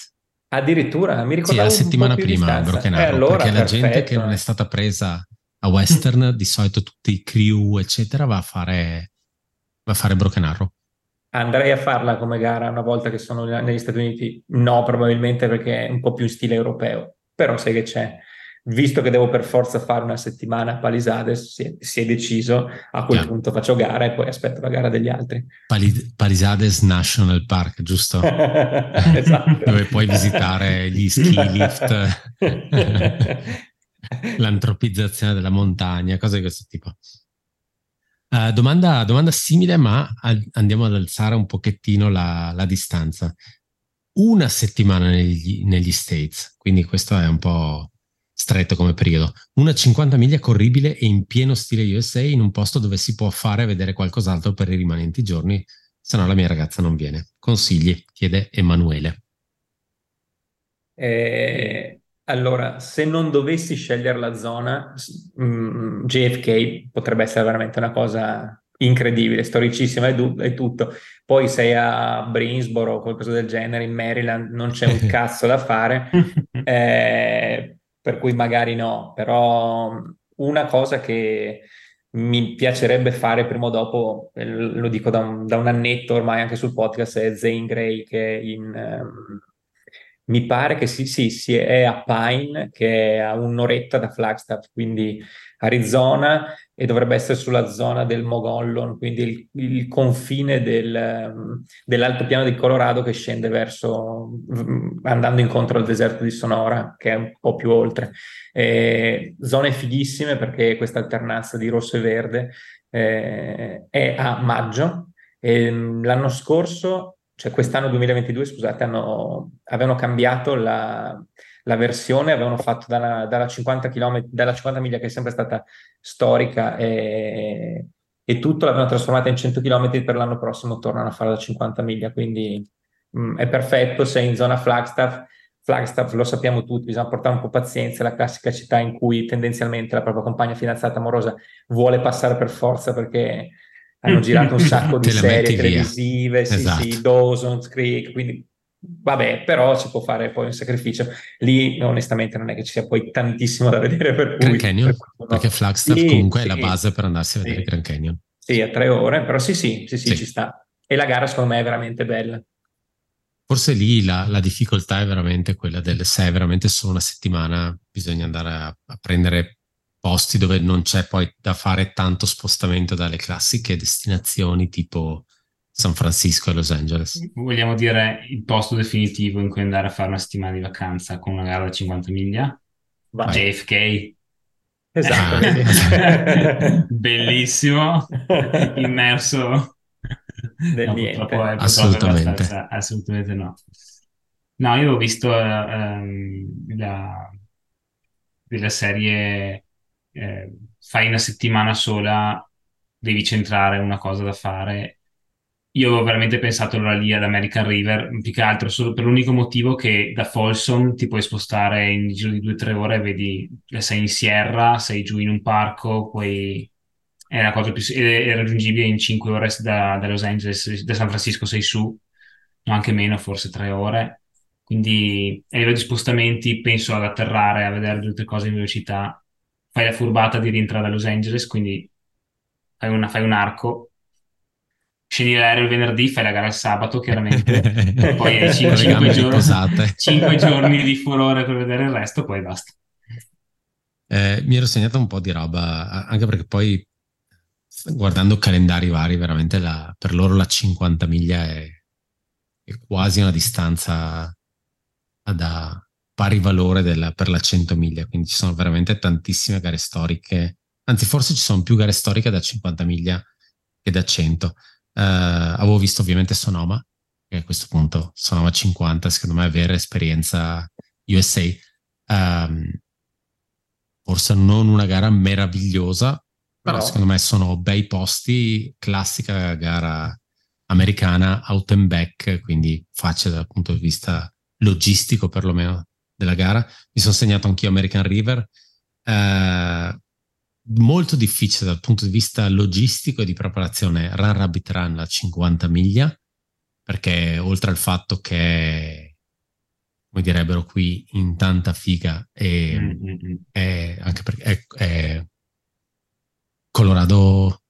Addirittura, mi ricordo. Sì, la settimana prima Broken Arrow, eh, allora, perché perfetto. la gente che non è stata presa a Western, di solito tutti i crew, eccetera, va a fare, va a fare Broken Arrow. Andrei a farla come gara una volta che sono negli Stati Uniti? No, probabilmente perché è un po' più in stile europeo però sai che c'è, visto che devo per forza fare una settimana a Palisades, si è, si è deciso, a quel yeah. punto faccio gara e poi aspetto la gara degli altri. Pali- Palisades National Park, giusto? esatto. Dove puoi visitare gli ski lift, l'antropizzazione della montagna, cose di questo tipo. Uh, domanda, domanda, simile, ma andiamo ad alzare un pochettino la, la distanza una settimana negli, negli, States, quindi questo è un po' stretto come periodo. Una 50 miglia corribile e in pieno stile USA in un posto dove si può fare vedere qualcos'altro per i rimanenti giorni, se no la mia ragazza non viene. Consigli, chiede Emanuele. Eh, allora, se non dovessi scegliere la zona, mh, mm, JFK potrebbe essere veramente una cosa incredibile, storicissima e, du- tutto. Poi sei a Brinsboro o qualcosa del genere in Maryland, non c'è un cazzo da fare, eh, per cui magari no, però una cosa che mi piacerebbe fare prima o dopo, eh, lo dico da un, da un annetto ormai anche sul podcast, è Zane Gray che in... Um, mi pare che sì, sì, sì, è a Pine, che è a un'oretta da Flagstaff, quindi Arizona, e dovrebbe essere sulla zona del Mogollon, quindi il, il confine del, dell'altopiano di Colorado che scende verso, andando incontro al deserto di Sonora, che è un po' più oltre. Eh, zone fighissime perché questa alternanza di rosso e verde eh, è a maggio. E, l'anno scorso cioè quest'anno 2022, scusate, hanno, avevano cambiato la, la versione, avevano fatto dalla, dalla, 50 km, dalla 50 miglia che è sempre stata storica e, e tutto l'avevano trasformata in 100 km per l'anno prossimo tornano a fare da 50 miglia, quindi mh, mm, è perfetto, sei in zona Flagstaff, Flagstaff lo sappiamo tutti, bisogna portare un po' pazienza, la classica città in cui tendenzialmente la propria compagna fidanzata amorosa vuole passare per forza perché hanno girato un sacco di serie televisive, sì, esatto. sì, Dawson's Creek, quindi vabbè, però si può fare poi un sacrificio. Lì onestamente non è che ci sia poi tantissimo da vedere per cui... Grand Canyon, per cui, no. perché Flagstaff sì, comunque sì, è la base per andarsi a vedere Grand Canyon. Sì, a tre ore, però sì, sì, sì, sì, ci sta. E la gara secondo me è veramente bella. Forse lì la, la, difficoltà è veramente quella del se è veramente solo una settimana, bisogna andare a, a, prendere posti dove non c'è poi da fare tanto spostamento dalle classiche destinazioni tipo San Francisco e Los Angeles. Vogliamo dire il posto definitivo in cui andare a fare una settimana di vacanza con una gara da 50 miglia? Vai. JFK. Esatto. Ah. Bellissimo, immerso del no, niente. Purtroppo, eh, assolutamente. assolutamente no. No, io ho visto ehm, la, della serie eh, fai una settimana sola, devi centrare una cosa da fare. Io avevo veramente pensato allora lì ad American River, più che altro solo per l'unico motivo che da Folsom ti puoi spostare in giro di due o tre ore, vedi, sei in Sierra, sei giù in un parco, puoi è la cosa più è raggiungibile in 5 ore da, da, Los Angeles, da San Francisco sei su, no, anche meno, forse 3 ore. Quindi a livello di spostamenti penso ad atterrare, a vedere tutte le cose in velocità. Fai la furbata di rientrare da Los Angeles, quindi fai, una, fai un arco, scendi l'aereo il venerdì, fai la gara il sabato, chiaramente, poi hai 5, 5, giorni, 5 giorni di furore per vedere il resto, poi basta. Eh, mi ero segnato un po' di roba, anche perché poi guardando calendari vari, veramente la, per loro la 50 miglia è, è quasi una distanza da pari valore della, per la 100 miglia, quindi ci sono veramente tantissime gare storiche, anzi forse ci sono più gare storiche da 50 miglia che da 100. Uh, eh, avevo visto ovviamente Sonoma, che a questo punto Sonoma 50, secondo me è vera esperienza USA. Um, ehm, forse non una gara meravigliosa, però no. secondo me sono bei posti, classica gara americana, out and back, quindi facile dal punto di vista logistico perlomeno della gara. Mi sono segnato anch'io American River. Eh, molto difficile dal punto di vista logistico e di preparazione Run Rabbit Run a 50 miglia, perché oltre al fatto che come direbbero qui in tanta figa e, mm-hmm. è anche perché è, è Colorado.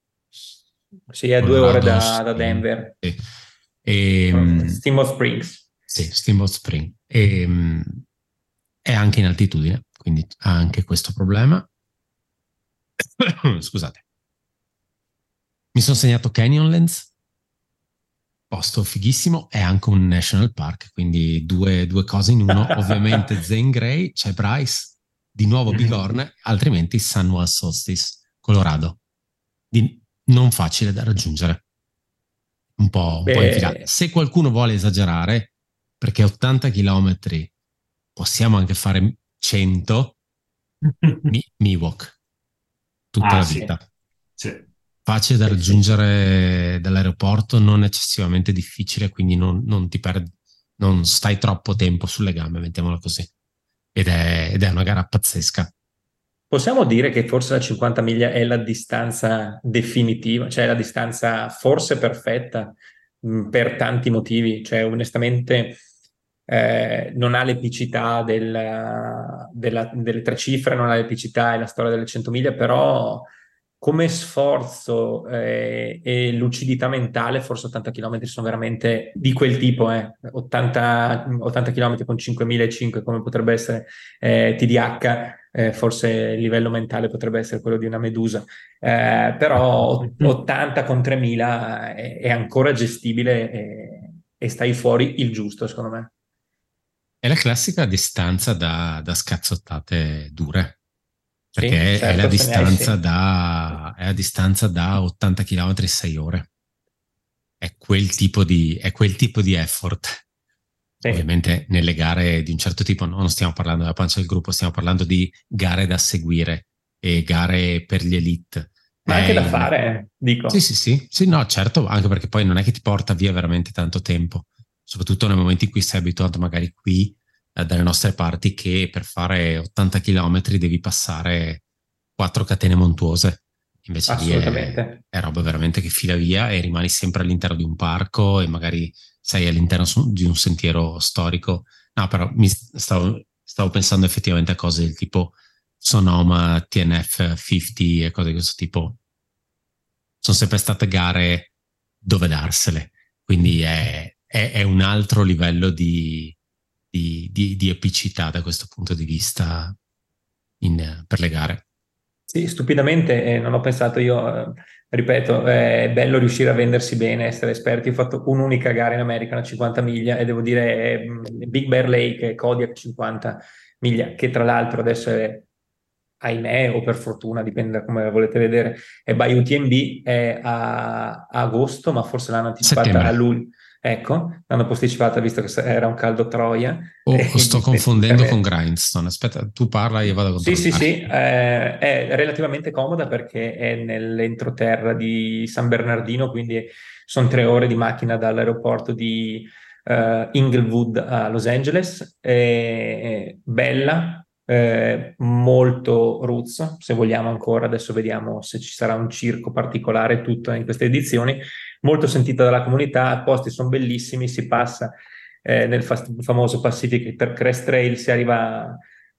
Sì, a due ore da, da Denver. Sì. E, ehm, Steamboat Springs. Sì, Steamboat Springs. E, ehm, è anche in altitudine, quindi ha anche questo problema. Scusate. Mi sono segnato Canyonlands, posto fighissimo, è anche un national park, quindi due, due cose in uno. Ovviamente Zane Gray, c'è Bryce, di nuovo Bigorne, altrimenti Sunwell Solstice. Colorado, di non facile da raggiungere. Un po', un po. Se qualcuno vuole esagerare, perché 80 km possiamo anche fare 100, mi, Miwok, tutta ah, la vita. Sì. Sì. Facile da raggiungere dall'aeroporto, non eccessivamente difficile, quindi non, non ti perdi, non stai troppo tempo sulle gambe, mettiamola così. Ed è, ed è una gara pazzesca. Possiamo dire che forse la 50 miglia è la distanza definitiva, cioè la distanza forse perfetta mh, mm, per tanti motivi, cioè onestamente eh, non ha l'epicità del, della, delle tre cifre, non ha l'epicità e la storia delle 100 miglia, però come sforzo eh, e lucidità mentale, forse 80 km sono veramente di quel tipo, eh. 80, 80 km con 5.500 come potrebbe essere eh, TDH, eh, forse il livello mentale potrebbe essere quello di una medusa, eh, però 80 con 3.000 è, è ancora gestibile e, e, stai fuori il giusto, secondo me. È la classica distanza da, da scazzottate dure perché sì, certo, è, la distanza da, è la distanza da 80 km 6 ore. È quel tipo di, è quel tipo di effort. Sì. Ovviamente nelle gare di un certo tipo non stiamo parlando della pancia del gruppo, stiamo parlando di gare da seguire e gare per gli elite. Ma anche da fare, dico. Sì, sì, sì, sì, no, certo, anche perché poi non è che ti porta via veramente tanto tempo, soprattutto nel momento in cui sei abituato magari qui eh, dalle nostre parti che per fare 80 km devi passare quattro catene montuose. Invece lì è, è, roba veramente che fila via e rimani sempre all'interno di un parco e magari sei all'interno di un sentiero storico. No, però mi stavo, stavo pensando effettivamente a cose del tipo Sonoma, TNF 50 e cose di questo tipo. Sono sempre state gare dove darsele. Quindi è è, è un altro livello di, di, di, di, epicità da questo punto di vista in, per le gare. Sì, stupidamente eh, non ho pensato io, eh, ripeto, è bello riuscire a vendersi bene, essere esperti. Ho fatto un'unica gara in America, una 50 miglia, e devo dire eh, Big Bear Lake Kodiak 50 miglia, che tra l'altro adesso è, ahimè, o per fortuna, dipende da come volete vedere, è by UTMB, è a, a agosto, ma forse l'hanno anticipata a luglio. Ecco, l'hanno posticipata visto che era un caldo troia. Oh, sto confondendo con Grindstone. Aspetta, tu parla e io vado a Sì, sì, sì, eh, è relativamente comoda perché è nell'entroterra di San Bernardino, quindi sono tre ore di macchina dall'aeroporto di uh, Inglewood a Los Angeles. È, bella, eh, molto roots, se vogliamo ancora, adesso vediamo se ci sarà un circo particolare tutto in queste edizioni, molto sentita dalla comunità, i posti sono bellissimi, si passa eh, nel fa- famoso Pacific Crest Trail, si arriva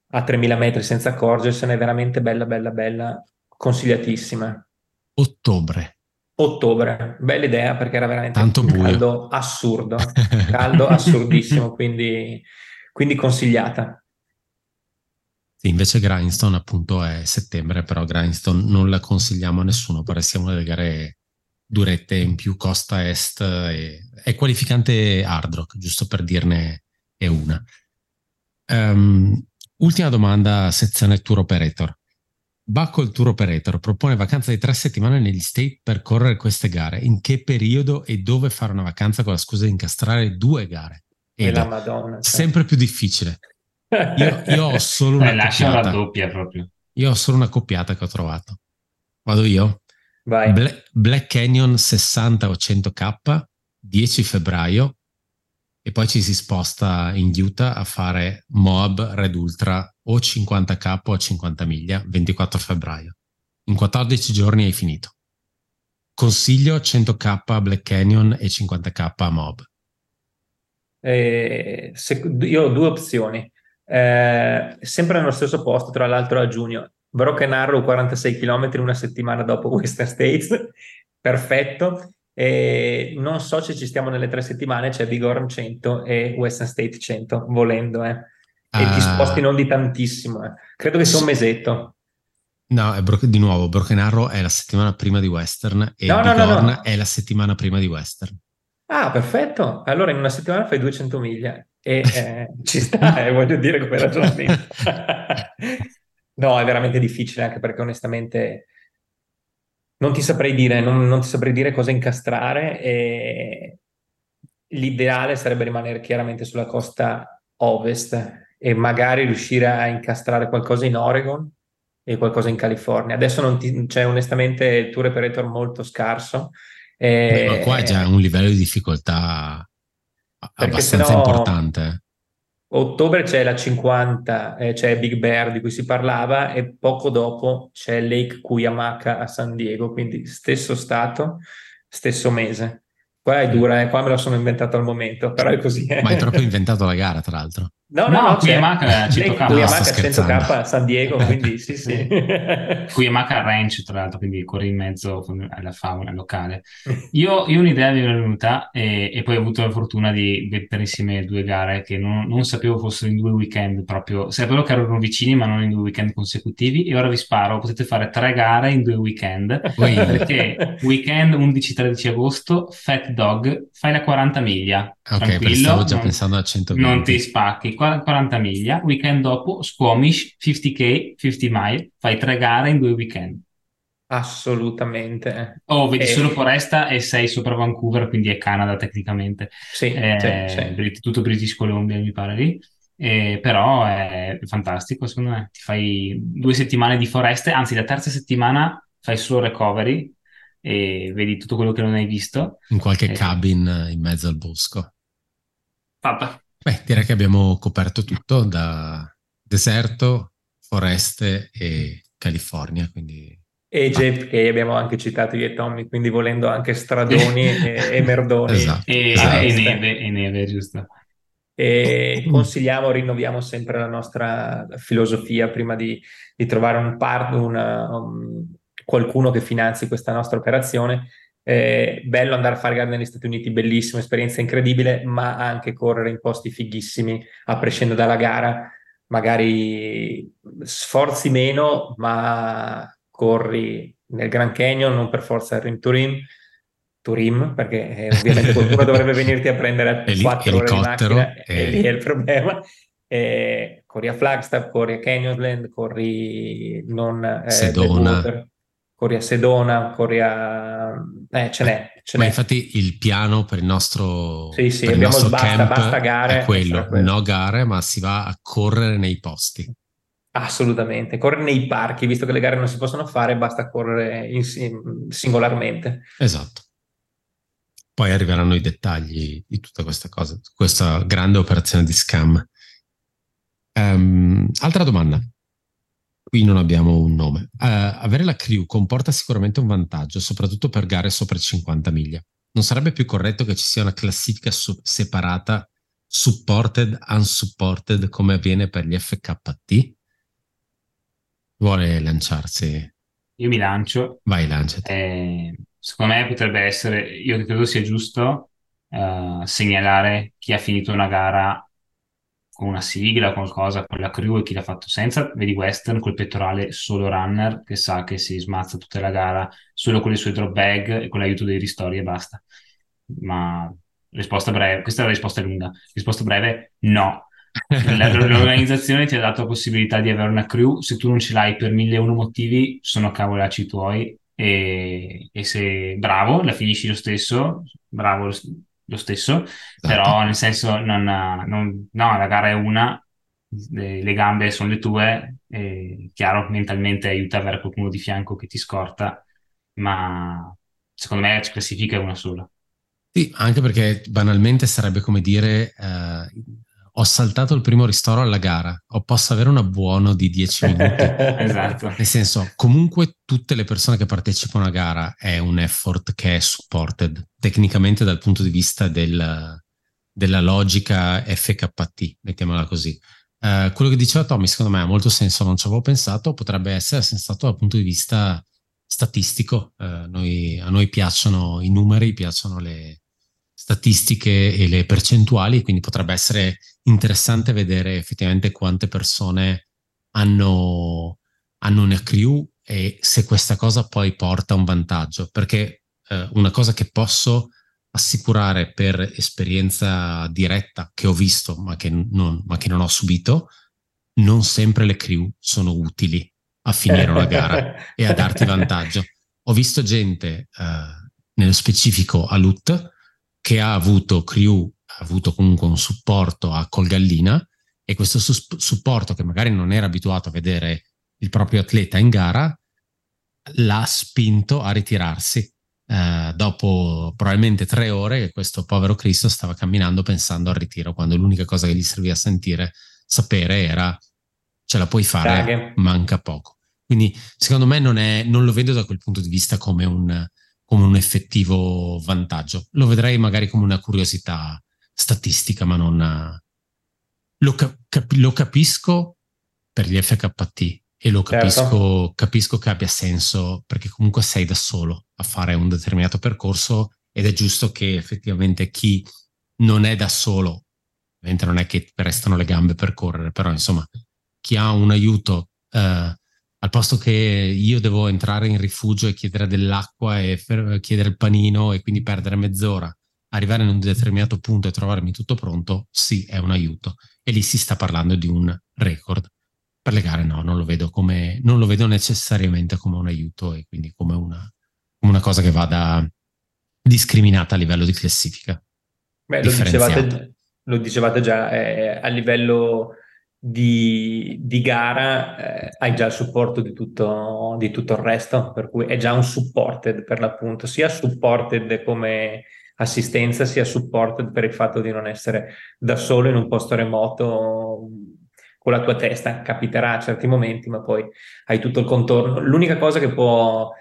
a 3000 metri senza accorgersene, è veramente bella, bella, bella, consigliatissima. Ottobre. Ottobre, bella idea perché era veramente Tanto un caldo assurdo, caldo assurdissimo, quindi, quindi consigliata. Sì, invece Grindstone appunto è settembre, però Grindstone non la consigliamo a nessuno, pare sia una delle gare durette in più costa est e è qualificante hard rock, giusto per dirne è una. Um, ultima domanda, sezione tour operator. Buckle Tour Operator propone vacanza di tre settimane negli state per correre queste gare. In che periodo e dove fare una vacanza con la scusa di incastrare due gare? E la Madonna. Cioè. Sempre più difficile. Io, io ho solo una eh, lascia la doppia proprio. Io ho solo una coppiata che ho trovato. Vado io? Vai. Bla- Black Canyon 60 o 100k, 10 febbraio, e poi ci si sposta in Utah a fare Moab Red Ultra o 50k o 50 miglia, 24 febbraio. In 14 giorni hai finito. Consiglio 100k Black Canyon e 50k a Moab. Eh, se, io ho due opzioni eh, sempre nello stesso posto, tra l'altro a giugno. Broken Arrow 46 km una settimana dopo Western States, perfetto. E non so se ci stiamo nelle tre settimane, c'è Big Horn 100 e Western State 100, volendo, eh. E uh, ti sposti non di tantissimo, eh. credo che sia un mesetto. No, è bro- di nuovo, Broken Arrow è la settimana prima di Western e no, Big no, no, è la settimana prima di Western. Ah, perfetto. Allora in una settimana fai 200 miglia e eh, ci sta, eh, voglio dire come ragionamento. no, è veramente difficile anche perché onestamente non ti saprei dire, non, non ti saprei dire cosa incastrare e l'ideale sarebbe rimanere chiaramente sulla costa ovest e magari riuscire a incastrare qualcosa in Oregon e qualcosa in California. Adesso non ti, c'è onestamente il tour operator molto scarso. E, ma qua è già un livello di difficoltà abbastanza sennò, importante. Ottobre c'è la 50, eh, c'è Big Bear di cui si parlava e poco dopo c'è Lake Cuyamaca a San Diego, quindi stesso stato, stesso mese. Qua è dura, eh, qua me lo sono inventato al momento, però è così. Eh. Ma hai proprio inventato la gara, tra l'altro. No, no, no, no Cuyamaca è 100K. Cuyamaca 100K a San Diego, quindi sì, sì. Cuyamaca Ranch, tra l'altro, quindi corri in mezzo alla fauna locale. Io, io un'idea mi è venuta e, e, poi ho avuto la fortuna di mettere insieme due gare che non, non sapevo fossero in due weekend proprio. Sapevo che erano vicini, ma non in due weekend consecutivi. E ora vi sparo, potete fare tre gare in due weekend. perché weekend 11-13 agosto, Fat Dog, fai la 40 miglia. Ok, tranquillo, stavo già non, pensando a 120. Non ti spacchi, 40 miglia. Weekend dopo, Squamish, 50k, 50 mile. Fai tre gare in due weekend. Assolutamente. Oh, vedi e... solo Foresta e sei sopra Vancouver, quindi è Canada tecnicamente. Sì, eh, sì, sì. tutto British Columbia mi pare lì. Eh, però è fantastico, secondo me. Ti fai due settimane di foreste, anzi la terza settimana fai solo recovery e vedi tutto quello che non hai visto. In qualche eh, cabin in mezzo al bosco. Fatta. Beh, direi che abbiamo coperto tutto da deserto, foreste e California, quindi... E Jeff, che abbiamo anche citato io e Tommy, quindi volendo anche stradoni e, e, merdoni. Esatto. E, esatto. e, neve, e neve, giusto. E consigliamo, rinnoviamo sempre la nostra filosofia prima di, di trovare un partner, una, um, qualcuno che finanzi questa nostra operazione Eh, bello andare a fare gara negli Stati Uniti, bellissima, esperienza incredibile, ma anche correre in posti fighissimi, a prescindere dalla gara. Magari sforzi meno, ma corri nel Grand Canyon, non per forza to Rim, Turim, perché eh, ovviamente qualcuno dovrebbe venirti a prendere a 4 ore di macchina e... e lì è il problema. Eh, corri a Flagstaff, corri a Canyonland, corri non eh, Sedona. Corri a Sedona, corri a... Eh, ce n'è. Ce Ma n'è. infatti il piano per il nostro, sì, sì, il nostro basta, camp basta gare, è quello, quello, no gare, ma si va a correre nei posti. Assolutamente, correre nei parchi, visto che le gare non si possono fare, basta correre in, singolarmente. Esatto. Poi arriveranno i dettagli di tutta questa cosa, questa grande operazione di scam. Um, altra domanda. Qui non abbiamo un nome. Uh, avere la crew comporta sicuramente un vantaggio, soprattutto per gare sopra 50 miglia. Non sarebbe più corretto che ci sia una classifica su- separata, supported, unsupported, come avviene per gli FKT? Vuole lanciarsi? Io mi lancio. Vai, lanciati. Eh, secondo me potrebbe essere, io credo sia giusto uh, segnalare chi ha finito una gara con una sigla qualcosa con la crew e chi l'ha fatto senza. Vedi Western col pettorale solo runner che sa che si smazza tutta la gara solo con le sue drop bag e con l'aiuto dei ristori e basta. Ma risposta breve, questa è la risposta lunga. Risposta breve, no. L'organizzazione ti ha dato la possibilità di avere una crew, se tu non ce l'hai per mille e uno motivi, sono cavolacci tuoi e, e se bravo, la finisci lo stesso, bravo lo, stesso, esatto. però nel senso non, non, no, la gara è una, le, gambe sono le tue, e, chiaro, mentalmente aiuta avere qualcuno di fianco che ti scorta, ma secondo me la classifica è una sola. Sì, anche perché banalmente sarebbe come dire eh, ho saltato il primo ristoro alla gara, o posso avere un buono di 10 minuti. esatto. Nel senso, comunque tutte le persone che partecipano a gara è un effort che è supported tecnicamente dal punto di vista del, della logica FKT, mettiamola così. Uh, quello che diceva Tommy, secondo me ha molto senso, non ci avevo pensato, potrebbe essere sensato dal punto di vista statistico. Uh, noi, a noi piacciono i numeri, piacciono le, statistiche e le percentuali, quindi potrebbe essere interessante vedere effettivamente quante persone hanno, hanno una crew e se questa cosa poi porta un vantaggio, perché eh, una cosa che posso assicurare per esperienza diretta che ho visto ma che non, ma che non ho subito, non sempre le crew sono utili a finire una gara e a darti vantaggio. Ho visto gente, eh, nello specifico a LUT, che ha avuto crew, ha avuto comunque un supporto a Colgallina e questo su- supporto che magari non era abituato a vedere il proprio atleta in gara l'ha spinto a ritirarsi. Uh, dopo probabilmente tre ore che questo povero Cristo stava camminando pensando al ritiro, quando l'unica cosa che gli serviva a sentire, sapere era ce la puoi fare, Dai. manca poco. Quindi secondo me non, è, non, lo vedo da quel punto di vista come un, come un effettivo vantaggio. Lo vedrei magari come una curiosità statistica, ma non... Lo, cap- lo capisco per gli FKT e lo capisco, certo. capisco che abbia senso perché comunque sei da solo a fare un determinato percorso ed è giusto che effettivamente chi non è da solo, ovviamente non è che restano le gambe per correre, però insomma chi ha un aiuto eh, al posto che io devo entrare in rifugio e chiedere dell'acqua e fer- chiedere il panino e quindi perdere mezz'ora, arrivare in un determinato punto e trovarmi tutto pronto, sì, è un aiuto. E lì si sta parlando di un record. Per le gare no, non lo vedo, come, non lo vedo necessariamente come un aiuto e quindi come una, come una cosa che vada discriminata a livello di classifica. Beh, lo dicevate, lo dicevate già, eh, a livello di, di gara eh, hai già il supporto di tutto, di tutto il resto, per cui è già un supported per l'appunto, sia supported come assistenza, sia supported per il fatto di non essere da solo in un posto remoto con la tua testa. Capiterà a certi momenti, ma poi hai tutto il contorno. L'unica cosa che può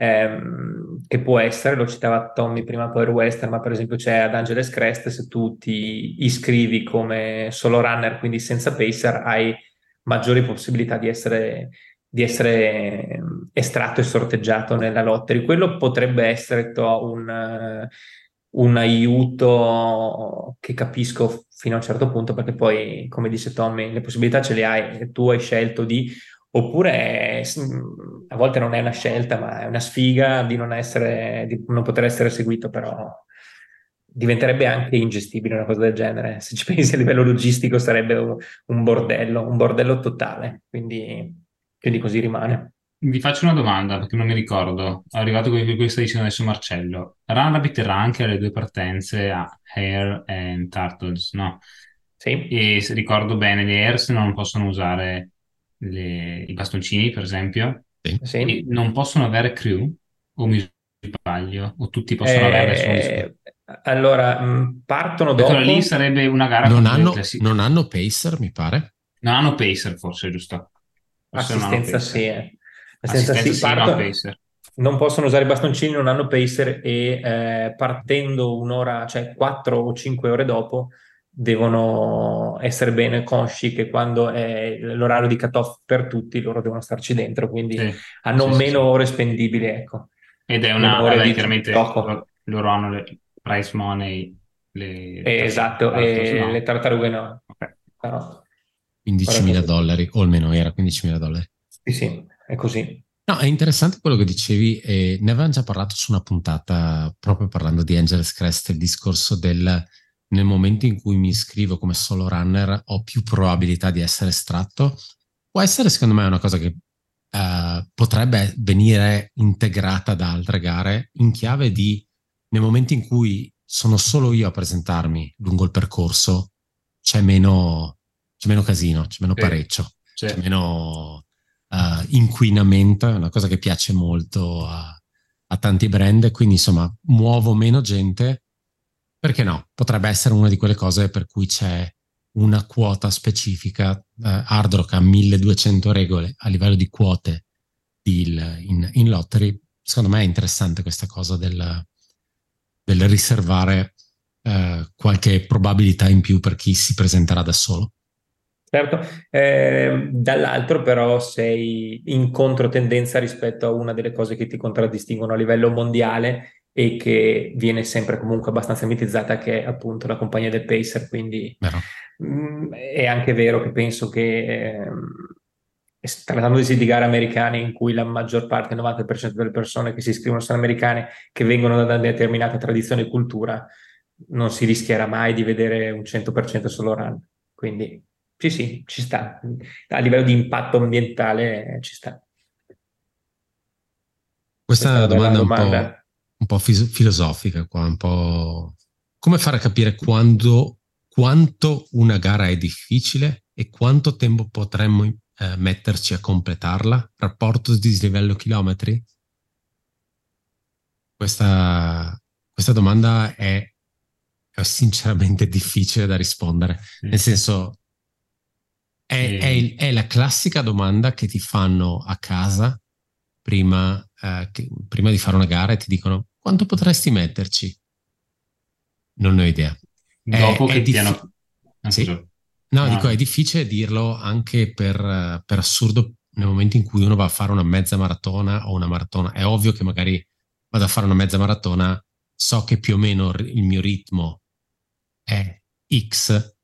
ehm, che può essere, lo citava Tommy prima per Western, ma per esempio c'è ad Angeles Crest, se tu ti iscrivi come solo runner, quindi senza pacer, hai maggiori possibilità di essere di essere estratto e sorteggiato nella lottery. Quello potrebbe essere to, un, un aiuto che capisco fino a un certo punto, perché poi, come dice Tommy, le possibilità ce le hai tu hai scelto di, oppure a volte non è una scelta, ma è una sfiga di non, essere, di non poter essere seguito, però diventerebbe anche ingestibile una cosa del genere. Se ci pensi a livello logistico sarebbe un, bordello, un bordello totale, quindi, quindi così rimane. Vi faccio una domanda perché non mi ricordo. È arrivato quello che sta dicendo adesso Marcello. Runrabbit era anche alle due partenze a Hair e Turtles, no? Sì. E se ricordo bene, le Hairs non possono usare le, i bastoncini, per esempio. Sì. non possono avere crew? O mi sbaglio? O tutti possono eh, avere solo Allora, mh, partono dopo. Allora, lì sarebbe una gara non hanno, non hanno pacer, mi pare. Non hanno pacer, forse, giusto? Forse Assistenza sì, eh. Senza sì, parto, non possono usare i bastoncini, non hanno pacer e eh, partendo un'ora, cioè 4 o 5 ore dopo, devono essere bene consci che quando è l'orario di cut-off per tutti, loro devono starci dentro, quindi sì, hanno sì, meno sì. ore spendibili, ecco. Ed è una ora di chiaramente loro, loro, hanno le price money, le, eh, esatto, e no. le tartarughe no. Okay. Però, 15.000 dollari, o almeno era 15.000 dollari. Sì, sì, è così. No, è interessante quello che dicevi e ne avevamo già parlato su una puntata proprio parlando di Angeles Crest, il discorso del nel momento in cui mi iscrivo come solo runner ho più probabilità di essere estratto. Può essere secondo me una cosa che uh, potrebbe venire integrata da altre gare in chiave di nel momento in cui sono solo io a presentarmi lungo il percorso c'è meno, c'è meno casino, c'è meno parecchio, c'è meno uh, inquinamento, è una cosa che piace molto a, a tanti brand, quindi insomma muovo meno gente, perché no? Potrebbe essere una di quelle cose per cui c'è una quota specifica, uh, Hard ha 1200 regole a livello di quote in, in, in lottery, secondo me è interessante questa cosa del, del riservare uh, qualche probabilità in più per chi si presenterà da solo. Certo, eh, dall'altro però sei in controtendenza rispetto a una delle cose che ti contraddistinguono a livello mondiale e che viene sempre comunque abbastanza mitizzata che è appunto la compagnia del Pacer, quindi mh, mm, è anche vero che penso che eh, trattandosi di gare americane in cui la maggior parte, il 90% delle persone che si iscrivono sono americane, che vengono da una determinata tradizione e cultura, non si rischierà mai di vedere un 100% solo run. Quindi sì, sì, ci sta. A livello di impatto ambientale ci sta. Questa, è una domanda, domanda. Un, po', un po' filosofica qua, un po' come fare a capire quando, quanto una gara è difficile e quanto tempo potremmo eh, metterci a completarla? Rapporto di dislivello chilometri? Questa, questa domanda è, è, sinceramente difficile da rispondere. Nel senso, è, e... è, è, la classica domanda che ti fanno a casa prima, eh, che, prima, di fare una gara e ti dicono quanto potresti metterci? Non ho idea. Dopo è, che diffi- hanno... ah, sì? No, ah. dico, è difficile dirlo anche per, per assurdo nel momento in cui uno va a fare una mezza maratona o una maratona. È ovvio che magari vado a fare una mezza maratona, so che più o meno il mio ritmo è X,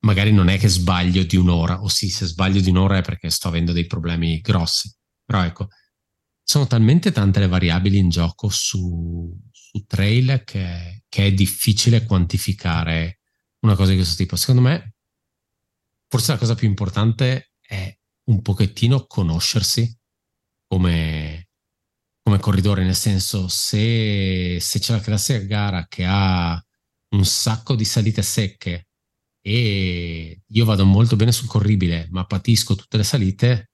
magari non è che sbaglio di un'ora, o sì, se sbaglio di un'ora è perché sto avendo dei problemi grossi. Però ecco, sono talmente tante le variabili in gioco su, su trail che, che, è difficile quantificare una cosa di questo tipo. Secondo me, forse la cosa più importante è un pochettino conoscersi come, come corridore, nel senso se, se c'è la classica gara che ha un sacco di salite secche e io vado molto bene sul corribile, ma patisco tutte le salite,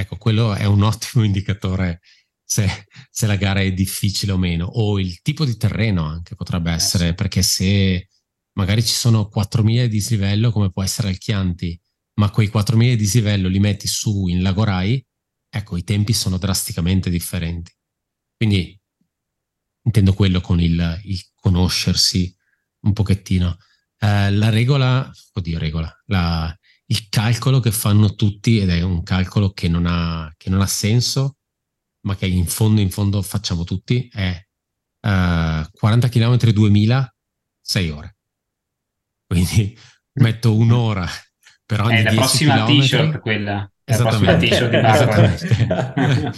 ecco, quello è un ottimo indicatore se, se la gara è difficile o meno, o il tipo di terreno anche potrebbe eh, essere, sì. perché se magari ci sono 4.000 di dislivello, come può essere al Chianti, ma quei 4.000 di dislivello li metti su in Lagorai, ecco, i tempi sono drasticamente differenti. Quindi intendo quello con il, il conoscersi un pochettino. Eh, la regola, oddio regola, la, il calcolo che fanno tutti, ed è un calcolo che non ha, che non ha senso, ma che in fondo, in fondo facciamo tutti, è uh, 40 km 2000, 6 ore. Quindi metto un'ora per ogni È la prossima chilometri. t-shirt quella. Esattamente, esattamente.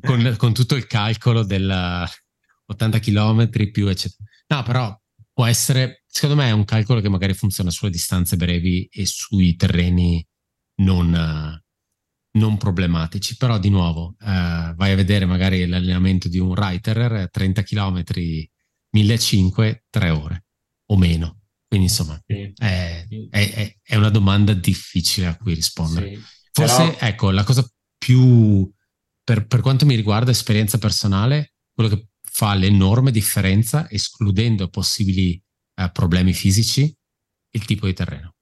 con, con, tutto il calcolo del 80 km più eccetera. No, però può essere, secondo me è un calcolo che magari funziona sulle distanze brevi e sui terreni non, non problematici, però di nuovo eh, vai a vedere magari l'allenamento di un writer, 30 km, 1500, 3 ore o meno. Quindi insomma sì. è, è, è, una domanda difficile a cui rispondere. Sì. Forse però... ecco la cosa più, per, per quanto mi riguarda esperienza personale, quello che fa l'enorme differenza, escludendo possibili eh, problemi fisici, il tipo di terreno.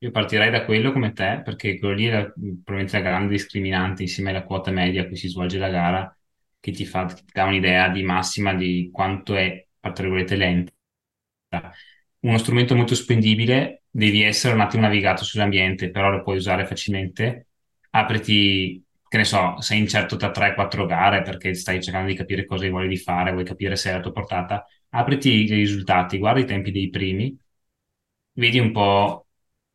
Io partirei da quello come te, perché quello lì è probabilmente la grande discriminante insieme alla quota media a cui si svolge la gara, che ti, fa, ti dà un'idea di massima di quanto è, tra virgolette, lenta. Uno strumento molto spendibile, devi essere un attimo navigato sull'ambiente, però lo puoi usare facilmente. Apriti, che ne so, sei incerto tra 3-4 gare perché stai cercando di capire cosa vuoi fare, vuoi capire se è la tua portata. Apriti i risultati, guarda i tempi dei primi, vedi un po'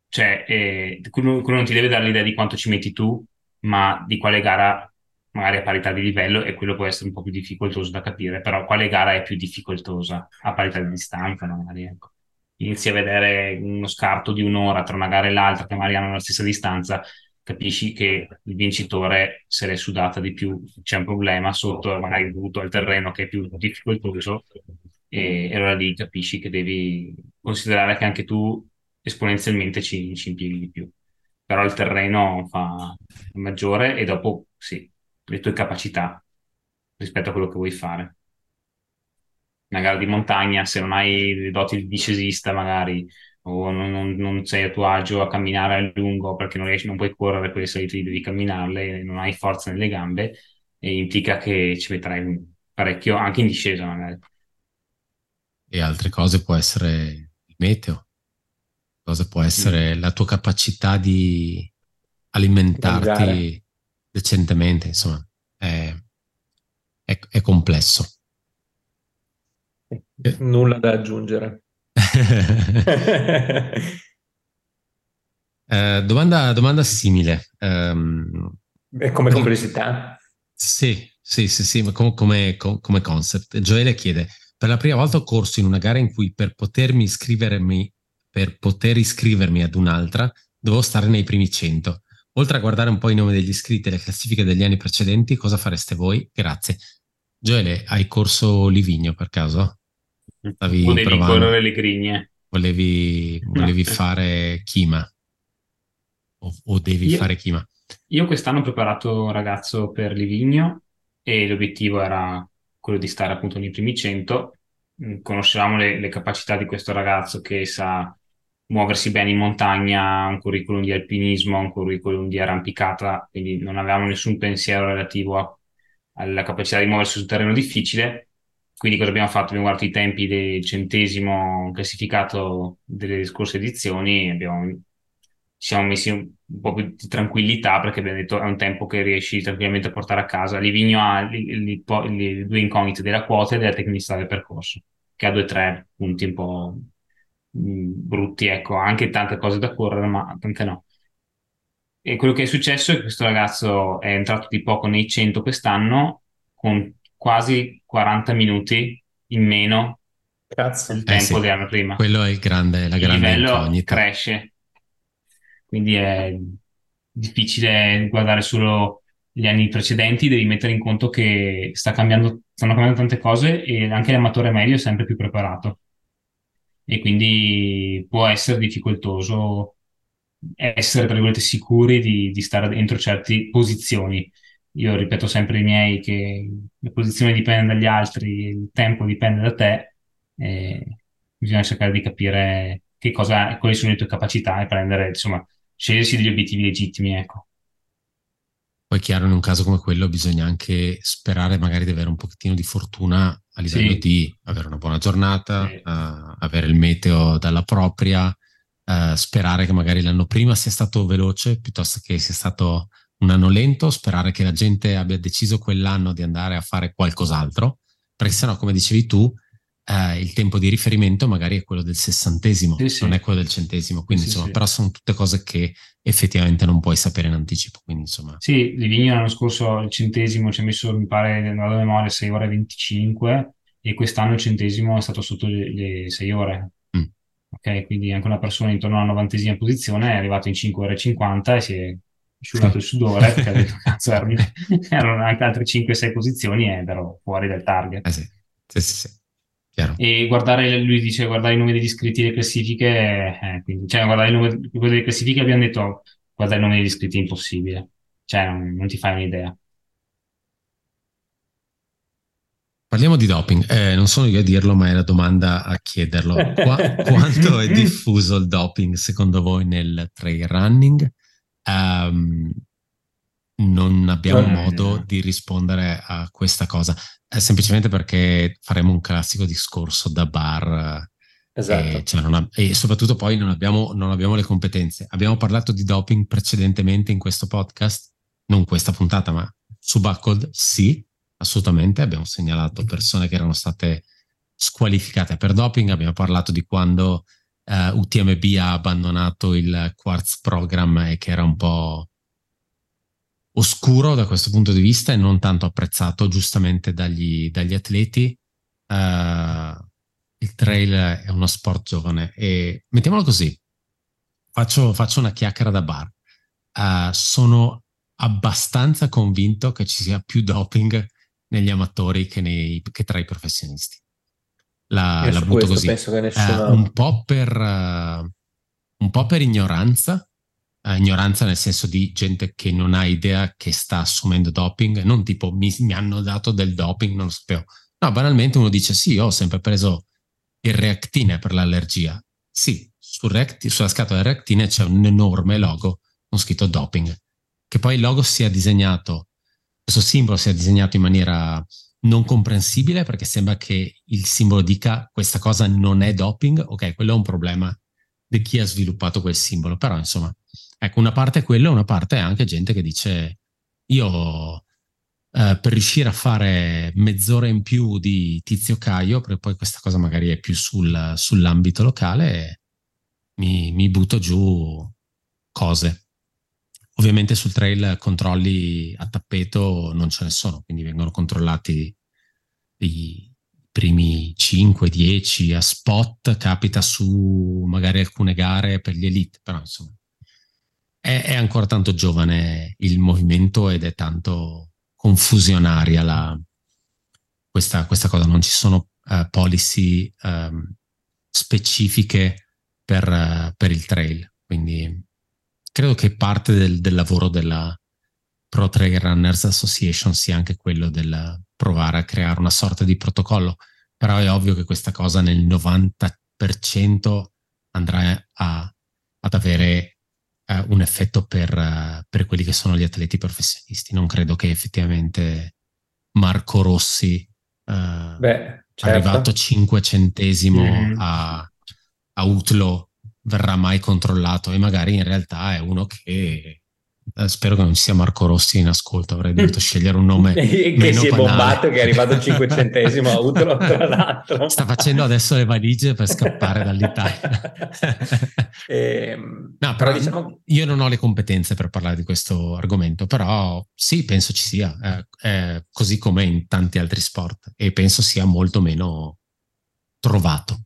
cioè eh, quello, non ti deve dare l'idea di quanto ci metti tu, ma di quale gara magari a parità di livello e quello può essere un po' più difficoltoso da capire, però quale gara è più difficoltosa a parità di distanza, magari ecco. Inizi a vedere uno scarto di un'ora tra una gara e l'altra che magari hanno la stessa distanza, capisci che il vincitore se l'è sudata di più, c'è un problema sotto, magari dovuto al terreno che è più difficoltoso, e, allora lì capisci che devi considerare che anche tu esponenzialmente ci, ci impieghi di più. Però il terreno fa maggiore e dopo sì, le tue capacità rispetto a quello che vuoi fare. Una gara di montagna, se non hai le doti di discesista magari, o non, non, non, sei a tuo agio a camminare a lungo perché non riesci, non puoi correre quelle salite, devi camminarle, non hai forza nelle gambe, e implica che ci metterai parecchio anche in discesa magari. E altre cose può essere il meteo, cosa può essere mm. la tua capacità di alimentarti Mangiare. decentemente, insomma, è, è, è complesso. Nulla da aggiungere. eh, domanda, domanda, simile. Um, come complessità? Sì, sì, sì, sì, come, come, come concept. Gioele chiede, per la prima volta ho corso in una gara in cui per potermi iscrivermi per poter iscrivermi ad un'altra, dovevo stare nei primi 100. Oltre a guardare un po' i nomi degli iscritti e le classifiche degli anni precedenti, cosa fareste voi? Grazie. Gioele, hai corso Livigno per caso? Stavi volevi provando. correre le grigne. Volevi, volevi fare Chima? O, o devi io, fare Chima? Io quest'anno ho preparato un ragazzo per Livigno e l'obiettivo era quello di stare appunto nei primi 100. Conoscevamo le, le capacità di questo ragazzo che sa muoversi bene in montagna, un curriculum di alpinismo, un curriculum di arrampicata, quindi non avevamo nessun pensiero relativo a, alla capacità di muoversi su terreno difficile. Quindi cosa abbiamo fatto? Abbiamo guardato i tempi del centesimo classificato delle scorse edizioni e abbiamo, siamo messi un, un, po' più di tranquillità perché abbiamo detto è un tempo che riesci tranquillamente a portare a casa. Livigno ha le due incognite della quota e della tecnicità del percorso, che ha due o tre punti un po' brutti, ecco, anche tante cose da correre, ma anche no. E quello che è successo è che questo ragazzo è entrato di poco nei 100 quest'anno con quasi 40 minuti in meno Cazzo. del tempo eh sì, dell'anno prima. Quello è il grande, la grande il livello incognita. cresce. Quindi è difficile guardare solo gli anni precedenti, devi mettere in conto che sta cambiando, stanno cambiando tante cose e anche l'amatore medio è sempre più preparato e quindi può essere difficoltoso essere, tra virgolette, sicuri di, di stare dentro certe posizioni. Io ripeto sempre ai miei che la posizione dipende dagli altri, il tempo dipende da te, bisogna cercare di capire che cosa, quali sono le tue capacità e prendere, insomma, scegliersi degli obiettivi legittimi, ecco. Poi chiaro, in un caso come quello bisogna anche sperare magari di avere un pochettino di fortuna a livello sì. di avere una buona giornata, sì. uh, avere il meteo dalla propria, uh, sperare che magari l'anno prima sia stato veloce piuttosto che sia stato un anno lento, sperare che la gente abbia deciso quell'anno di andare a fare qualcos'altro, perché sennò, come dicevi tu, eh, il tempo di riferimento magari è quello del sessantesimo, sì, sì. non è quello del centesimo, quindi sì, insomma, però sono tutte cose che effettivamente non puoi sapere in anticipo, quindi insomma. Sì, Livigno l'anno scorso il centesimo ci ha messo, mi pare, nella memoria 6 ore e 25 e quest'anno il centesimo è stato sotto le, le 6 ore. Mm. Ok, quindi anche una persona intorno alla novantesima posizione è arrivato in 5 ore e 50 e si è asciugato il sudore perché ha detto cazzo erano anche altre 5-6 posizioni ed ero fuori dal target. Eh sì, sì, sì. sì. Chiaro. E guardare, lui dice, guardare i numeri degli iscritti alle classifiche, eh, quindi, cioè guardare i numeri delle classifiche abbiamo detto, guardare i numeri degli iscritti è impossibile, cioè non, non ti fai un'idea. Parliamo di doping, eh, non sono io a dirlo, ma è la domanda a chiederlo. Qua, quanto è diffuso il doping secondo voi nel trail running? Um, non abbiamo non modo di rispondere a questa cosa, è semplicemente perché faremo un classico discorso da bar. Esatto. E, cioè ha, e soprattutto poi non abbiamo, non abbiamo, le competenze. Abbiamo parlato di doping precedentemente in questo podcast, non questa puntata, ma su Buckled sì, assolutamente. Abbiamo segnalato persone che erano state squalificate per doping, abbiamo parlato di quando uh, eh, UTMB ha abbandonato il Quartz Program e che era un po' oscuro da questo punto di vista e non tanto apprezzato giustamente dagli, dagli atleti. Uh, il trail è uno sport giovane e mettiamolo così, faccio, faccio una chiacchiera da bar. Uh, sono abbastanza convinto che ci sia più doping negli amatori che, nei, che tra i professionisti. La, la butto così. Nessuno... Uh, un, po per, un po' per ignoranza, uh, ignoranza nel senso di gente che non ha idea che sta assumendo doping, non tipo mi, mi hanno dato del doping, non lo sapevo. No, banalmente uno dice sì, ho sempre preso il reactine per l'allergia. Sì, sul reacti, sulla scatola del reactine c'è un enorme logo con scritto doping. Che poi il logo sia disegnato, questo simbolo sia disegnato in maniera non comprensibile perché sembra che il simbolo dica questa cosa non è doping, ok, quello è un problema di chi ha sviluppato quel simbolo, però insomma Ecco, una parte è quello, una parte è anche gente che dice io eh, per riuscire a fare mezz'ora in più di Tizio Caio, perché poi questa cosa magari è più sul, sull'ambito locale, mi, mi butto giù cose. Ovviamente sul trail controlli a tappeto non ce ne sono, quindi vengono controllati i primi 5-10 a spot, capita su magari alcune gare per gli elite, però insomma è, è, ancora tanto giovane il movimento ed è tanto confusionaria la, questa, questa, cosa. Non ci sono uh, policy um, specifiche per, uh, per, il trail. Quindi credo che parte del, del, lavoro della Pro Trail Runners Association sia anche quello del provare a creare una sorta di protocollo. Però è ovvio che questa cosa nel 90% andrà a, ad avere uh, un effetto per, per, quelli che sono gli atleti professionisti. Non credo che effettivamente Marco Rossi, uh, Beh, certo. arrivato cinquecentesimo mm. a, a Utlo, verrà mai controllato e magari in realtà è uno che eh, spero che non ci sia Marco Rossi in ascolto, avrei dovuto scegliere un nome. che si è bombato, che è arrivato al cinquecentesimo a Utro, tra l'altro. Sta facendo adesso le valigie per scappare dall'Italia. e, ehm, no, però diciamo... io non ho le competenze per parlare di questo argomento, però sì, penso ci sia, eh, eh, così come in tanti altri sport, e penso sia molto meno trovato.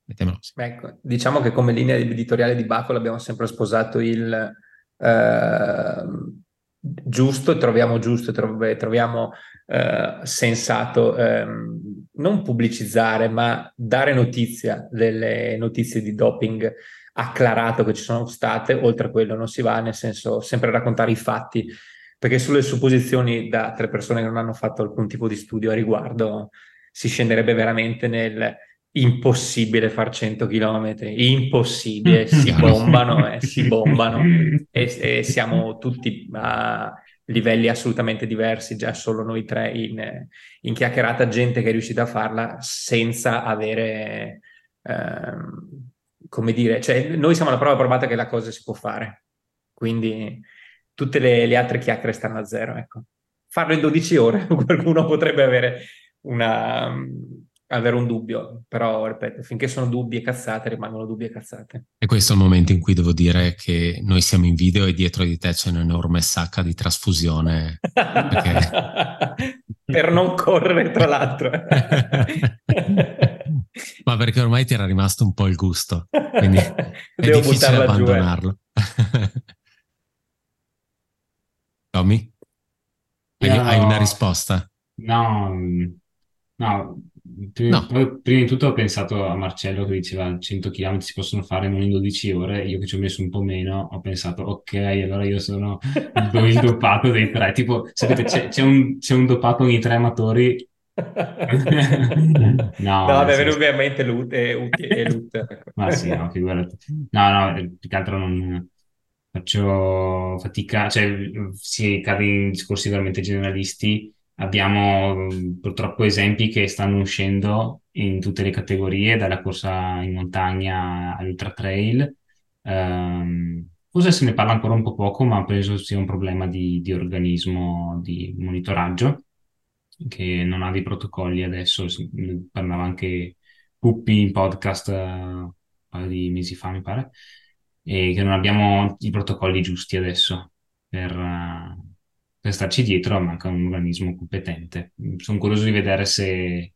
Ecco, diciamo che come linea editoriale di Bacol abbiamo sempre sposato il Ehm, giusto, troviamo giusto, troviamo eh, sensato ehm, non pubblicizzare, ma dare notizia delle notizie di doping acclarato che ci sono state, oltre a quello non si va, nel senso sempre raccontare i fatti, perché sulle supposizioni da tre persone che non hanno fatto alcun tipo di studio a riguardo si scenderebbe veramente nel impossibile far 100 km, impossibile, si bombano, eh, si bombano. E, e, siamo tutti a livelli assolutamente diversi, già solo noi tre in, in chiacchierata, gente che è riuscita a farla senza avere ehm, come dire, cioè noi siamo la prova provata che la cosa si può fare, quindi tutte le, le altre chiacchiere stanno a zero, ecco. Farlo in 12 ore, qualcuno potrebbe avere una, avere un dubbio, però ripeto, finché sono dubbi e cazzate rimangono dubbi e cazzate. E questo è il momento in cui devo dire che noi siamo in video e dietro di te c'è un'enorme sacca di trasfusione. Perché... per non correre, tra l'altro. Ma perché ormai ti era rimasto un po' il gusto, quindi è Devo difficile eh. abbandonarlo. Tommy? Hai, no, hai una risposta? No, no, Prima, no. prima, di tutto ho pensato a Marcello che diceva 100 km si possono fare non in 12 ore, io che ci ho messo un po' meno ho pensato ok, allora io sono il dopato dei tre, tipo sapete c'è, c'è, un, c'è un dopato ogni tre amatori no, no vabbè, senso... ovviamente Lut e, e Lut. Ma sì, no, figurati. No, no, eh, più che altro non faccio fatica, cioè si cade in discorsi veramente generalisti Abbiamo purtroppo esempi che stanno uscendo in tutte le categorie, dalla corsa in montagna all'ultra trail. Um, forse se ne parla ancora un po' poco, ma penso sia un problema di, di organismo di monitoraggio che non ha dei protocolli adesso. Parlava anche Puppi in podcast uh, un paio di mesi fa, mi pare, e che non abbiamo i protocolli giusti adesso per, uh, per starci dietro manca un organismo competente. Sono curioso di vedere se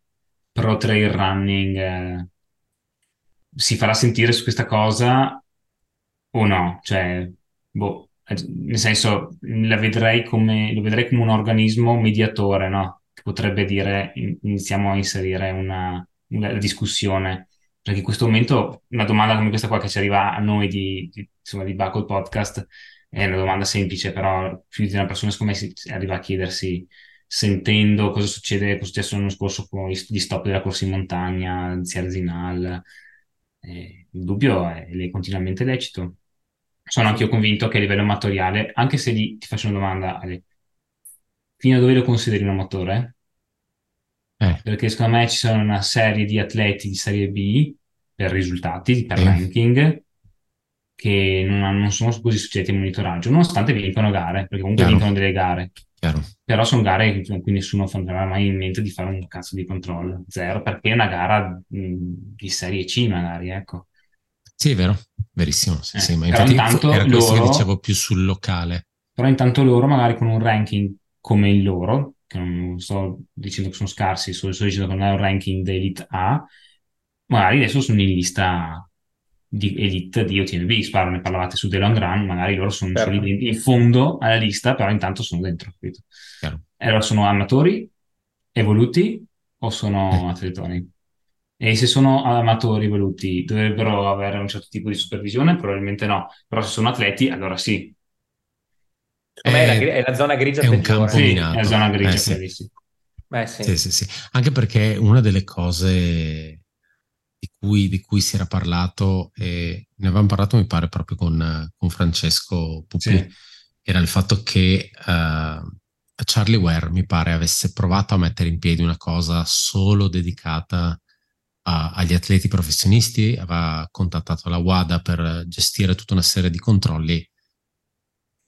Pro Trail Running eh, si farà sentire su questa cosa o no. Cioè, boh, eh, nel senso, la vedrei come, lo vedrei come un organismo mediatore, no? Che potrebbe dire, iniziamo a inserire una, una discussione. Perché in questo momento una domanda come questa qua che ci arriva a noi di, di, insomma, di Buckle Podcast è una domanda semplice, però più di una persona secondo me si arriva a chiedersi sentendo cosa succede, cosa è successo l'anno scorso con gli stop della corsa in montagna, di Arzinal. Eh, il dubbio è, è continuamente lecito. Sono anche io convinto che a livello amatoriale, anche se gli, ti faccio una domanda, Ale, fino a dove lo consideri un amatore? Eh. Perché secondo me ci sono una serie di atleti di serie B per risultati, per eh. ranking, che non, non sono così soggetti al monitoraggio, nonostante vincono gare, perché comunque Chiaro. vincono delle gare. Chiaro. Però sono gare in cui nessuno farà mai in mente di fare un cazzo di controllo, zero, perché è una gara di serie C magari, ecco. Sì, è vero, verissimo. Sì, eh, sì, ma infatti intanto era questo loro, che dicevo più sul locale. Però intanto loro magari con un ranking come il loro, che non sto dicendo che sono scarsi, sto, sto dicendo che non è un ranking d'elite A, magari adesso sono in lista di elite di OTNB, sparo, ne parlavate su The Long Run, magari loro sono certo. lì in fondo alla lista, però intanto sono dentro. Capito? E allora sono amatori, evoluti o sono eh. atletoni? E se sono amatori evoluti dovrebbero avere un certo tipo di supervisione? Probabilmente no, però se sono atleti allora sì. Com'è è, la, è la zona grigia è un campo sì, minato. è la zona grigia eh, sì. Beh, sì. Sì, sì, sì. Anche perché una delle cose cui, di cui, si era parlato, e ne avevamo parlato mi pare proprio con, con Francesco Pupi, sì. era il fatto che uh, Charlie Ware mi pare avesse provato a mettere in piedi una cosa solo dedicata a, agli atleti professionisti, aveva contattato la WADA per gestire tutta una serie di controlli. Il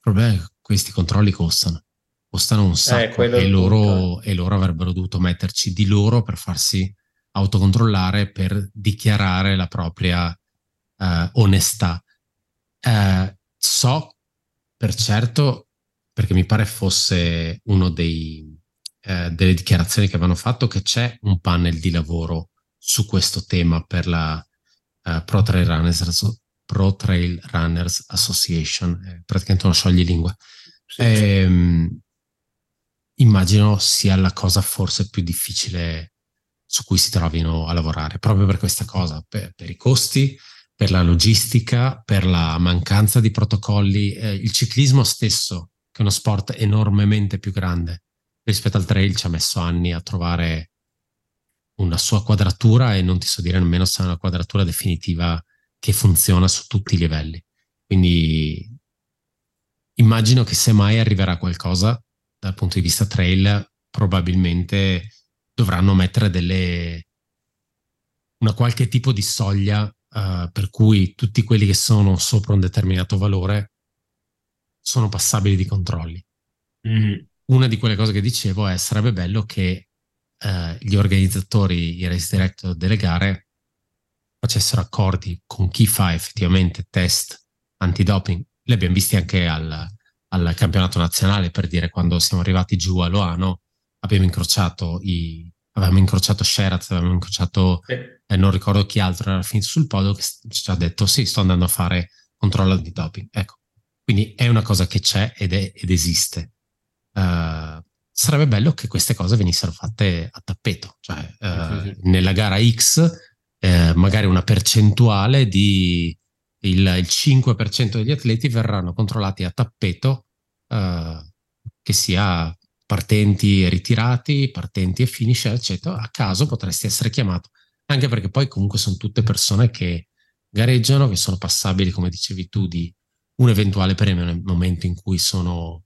problema è che questi controlli costano, costano un eh, sacco eh, e, loro, e loro avrebbero dovuto metterci di loro per farsi autocontrollare per dichiarare la propria uh, onestà. Uh, so per certo, perché mi pare fosse una uh, delle dichiarazioni che avevano fatto, che c'è un panel di lavoro su questo tema per la Pro Trail Runners, Pro Trail Runners Association, praticamente una scioglilingua. Sì. Ehm, immagino sia la cosa forse più difficile su cui si trovino a lavorare, proprio per questa cosa, per, per i costi, per la logistica, per la mancanza di protocolli. Eh, il ciclismo stesso, che è uno sport enormemente più grande rispetto al trail, ci ha messo anni a trovare una sua quadratura e non ti so dire nemmeno se è una quadratura definitiva che funziona su tutti i livelli. Quindi immagino che se mai arriverà qualcosa dal punto di vista trail, probabilmente dovranno mettere delle, una qualche tipo di soglia uh, per cui tutti quelli che sono sopra un determinato valore sono passabili di controlli. Mm-hmm. Una di quelle cose che dicevo è sarebbe bello che uh, gli organizzatori, i race director delle gare facessero accordi con chi fa effettivamente test antidoping. Li abbiamo visti anche al, al campionato nazionale per dire quando siamo arrivati giù a Loano abbiamo incrociato i, avevamo incrociato Sheraz, avevamo incrociato sì. eh, non ricordo chi altro era finito sul podio che ci ha detto sì sto andando a fare controllo di doping ecco quindi è una cosa che c'è ed, è, ed esiste uh, sarebbe bello che queste cose venissero fatte a tappeto cioè uh, sì, sì. nella gara X eh, magari una percentuale di il, il, 5% degli atleti verranno controllati a tappeto uh, che sia partenti e ritirati, partenti e finisher, eccetera, a caso potresti essere chiamato, anche perché poi comunque sono tutte persone che gareggiano, che sono passabili, come dicevi tu, di un eventuale premio nel momento in cui sono,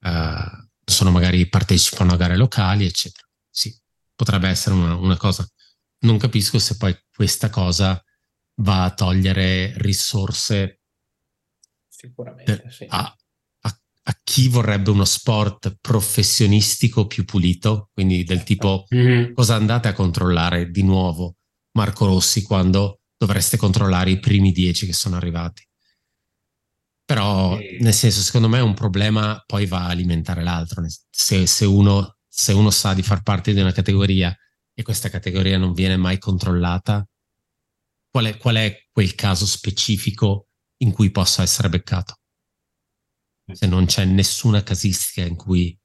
uh, sono magari partecipano a gare locali, eccetera. Sì, potrebbe essere una, una cosa. Non capisco se poi questa cosa va a togliere risorse Sicuramente, per, sì. a, a chi vorrebbe uno sport professionistico più pulito, quindi del tipo mm-hmm. cosa andate a controllare di nuovo Marco Rossi quando dovreste controllare i primi dieci che sono arrivati. Però, nel senso, secondo me un problema poi va a alimentare l'altro. Se, se, uno, se uno sa di far parte di una categoria e questa categoria non viene mai controllata, qual è, qual è quel caso specifico in cui possa essere beccato? Se non c'è nessuna casistica in cui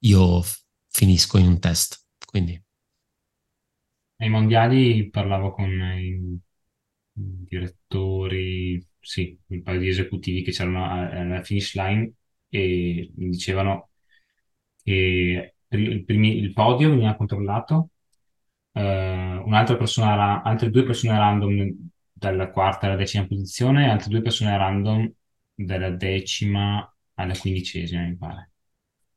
io finisco in un test. Quindi. Ai mondiali parlavo con i direttori, sì, un paio di esecutivi che c'erano alla finish line e mi dicevano che il, primi, il podio veniva controllato, uh, un'altra persona, altre due persone random dalla quarta alla decima posizione, altre due persone random dalla decima alla quindicesima, mi pare,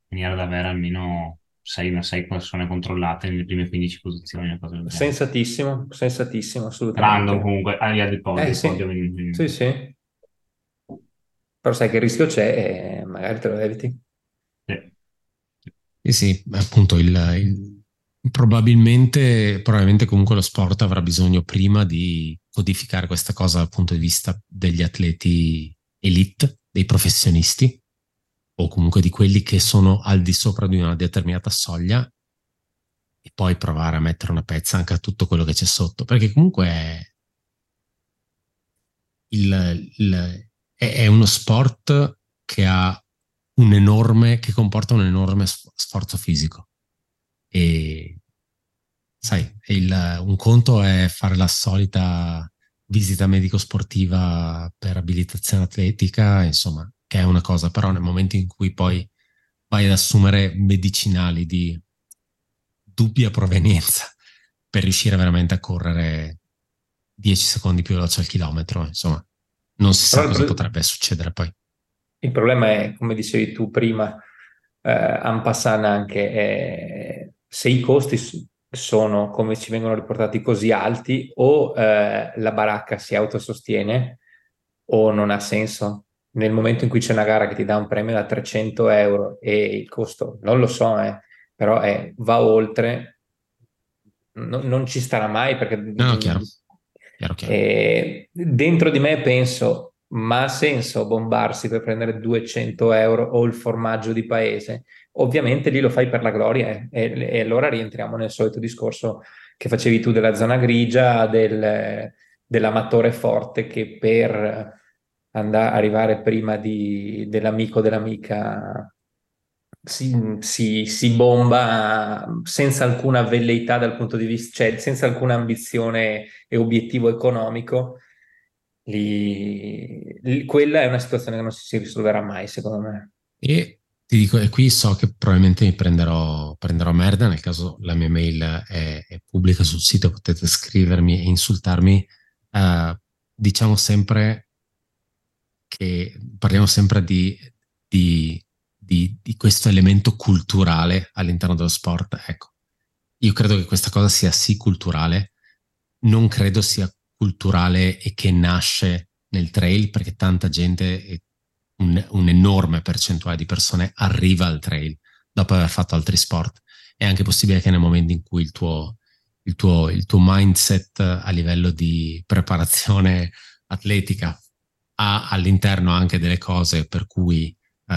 in maniera da avere almeno 6, 6 persone controllate nelle prime 15 posizioni. Sensatissimo, sensatissimo, assolutamente. Random comunque, al di podio. Eh, sì. podio sì, sì. Però sai che il rischio c'è e magari te lo eviti. Sì, sì, sì appunto il, il, probabilmente, probabilmente comunque lo sport avrà bisogno prima di codificare questa cosa dal punto di vista degli atleti elite, dei professionisti, o comunque di quelli che sono al di sopra di una determinata soglia e poi provare a mettere una pezza anche a tutto quello che c'è sotto, perché comunque il, il, è uno sport che un enorme, che comporta un enorme sforzo fisico. E sai, il, un conto è fare la solita visita medico-sportiva per abilitazione atletica, insomma, che è una cosa, però nel momento in cui poi vai ad assumere medicinali di dubbia provenienza per riuscire veramente a correre 10 secondi più veloce al chilometro, insomma, non si sa cosa potrebbe succedere poi. Il problema è, come dicevi tu prima, eh, Ampassan anche, eh, se i costi sono come ci vengono riportati così alti, o eh, la baracca si autosostiene o non ha senso nel momento in cui c'è una gara che ti dà un premio da 300 euro e il costo, non lo so, eh, però è, va oltre, no, non ci starà mai perché... No, chiaro. chiaro, chiaro. Eh, dentro di me penso, ma ha senso bombarsi per prendere 200 euro o il formaggio di paese? Ovviamente lì lo fai per la gloria eh, e, e, allora rientriamo nel solito discorso che facevi tu della zona grigia, del, dell'amatore forte che per andare, arrivare prima di, dell'amico dell'amica si, si, si, bomba senza alcuna velleità dal punto di vista, cioè senza alcuna ambizione e obiettivo economico, lì, lì, quella è una situazione che non si risolverà mai, secondo me. E ti dico, e qui so che probabilmente mi prenderò, prenderò merda, nel caso la mia mail è, è pubblica sul sito, potete scrivermi e insultarmi. Uh, diciamo sempre che parliamo sempre di, di, di, di, questo elemento culturale all'interno dello sport. Ecco, io credo che questa cosa sia sì culturale, non credo sia culturale e che nasce nel trail perché tanta gente, un, un'enorme percentuale di persone arriva al trail dopo aver fatto altri sport. È anche possibile che nel momento in cui il tuo, il tuo, il tuo mindset a livello di preparazione atletica ha all'interno anche delle cose per cui uh,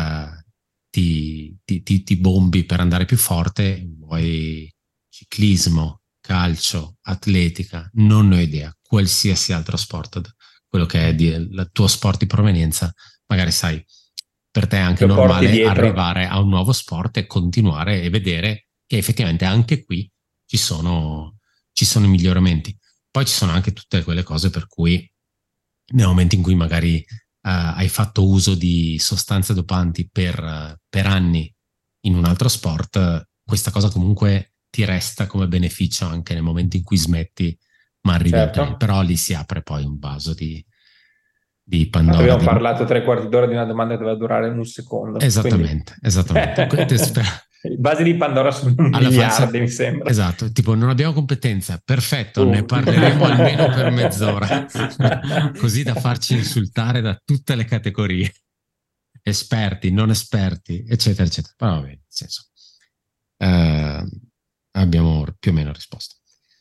ti, ti, ti, ti, bombi per andare più forte, vuoi ciclismo, calcio, atletica, non ho idea, qualsiasi altro sport, quello che è di, il tuo sport di provenienza, magari sai, per te è anche Lo normale arrivare a un nuovo sport e continuare e vedere che effettivamente anche qui ci sono, ci sono i miglioramenti. Poi ci sono anche tutte quelle cose per cui nel momento in cui magari uh, hai fatto uso di sostanze dopanti per, uh, per anni in un altro sport, questa cosa comunque ti resta come beneficio anche nel momento in cui smetti, ma arrivi certo. però lì si apre poi un vaso di, di Pandora. Abbiamo di... parlato tre quarti d'ora di una domanda che doveva durare un secondo. Esattamente, quindi... esattamente. Basi di Pandora sono Alla miliardi, falsa... mi sembra. Esatto, tipo non abbiamo competenza, perfetto, uh. ne parleremo almeno per mezz'ora, così da farci insultare da tutte le categorie, esperti, non esperti, eccetera, eccetera. Però va bene, nel senso, uh, abbiamo più o meno risposto.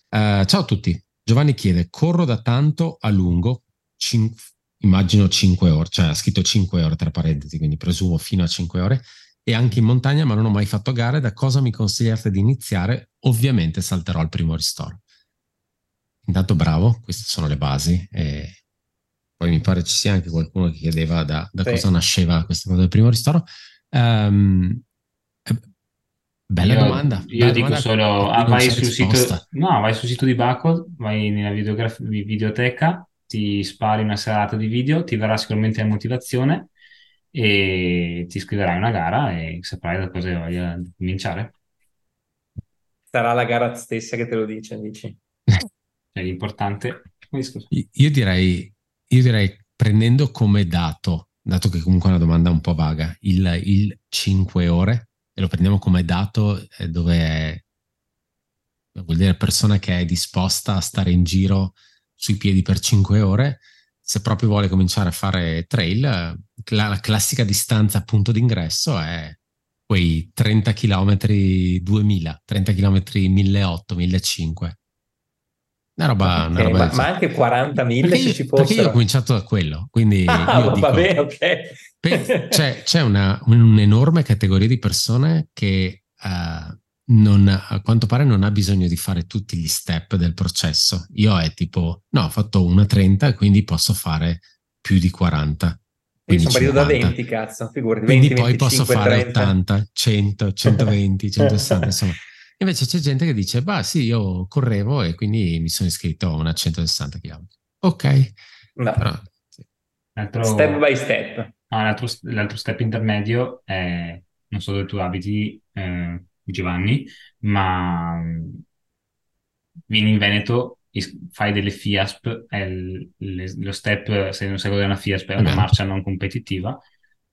Uh, ciao a tutti, Giovanni chiede, corro da tanto a lungo, cin- immagino 5 ore, cioè ha scritto 5 ore tra parentesi, quindi presumo fino a 5 ore, e anche in montagna, ma non ho mai fatto gare. Da cosa mi consigliate di iniziare? Ovviamente salterò al primo ristoro. Intanto bravo, queste sono le basi. E poi mi pare ci sia anche qualcuno che chiedeva da, da sì. cosa nasceva questa cosa del primo ristoro. Um, bella io, domanda. Io bella dico domanda solo, ah, vai, sul sito, no, vai sul sito di Bacol, vai nella videoteca, ti spari una serata di video, ti verrà sicuramente la motivazione e ti iscriverai a una gara e saprai da cosa voglia cominciare. Sarà la gara stessa che te lo dice, dici? È l'importante. Io direi, io direi, prendendo come dato, dato che comunque è una domanda un po' vaga, il, il 5 ore, e lo prendiamo come dato eh, dove è, vuol dire persona che è disposta a stare in giro sui piedi per 5 ore, se proprio vuole cominciare a fare trail, la, la classica distanza punto d'ingresso è quei 30 km 2000, 30 km 1800, 1500. Una roba, okay, una roba ma, ma, anche 40.000 se ci fossero. Perché io ho cominciato da quello, quindi ah, dico, vabbè, ok. Per, c'è, c'è una, un'enorme categoria di persone che uh, non, a quanto pare non ha bisogno di fare tutti gli step del processo. Io è tipo, no, ho fatto una 30, quindi posso fare più di 40. Quindi sono partito da 20, cazzo, figurati. Quindi 20, poi 25, posso fare 30. 80, 100, 120, 160, insomma. Invece c'è gente che dice, bah sì, io correvo e quindi mi sono iscritto a una 160 km. Ok. No. Però, sì. Altro... Step by step. Ah, l'altro, l'altro, step intermedio è, non so dove tu abiti, eh, Giovanni, ma mm, vieni in Veneto, fai delle FIASP, è il, le, lo step, se non sai cos'è una FIASP, è una marcia non competitiva,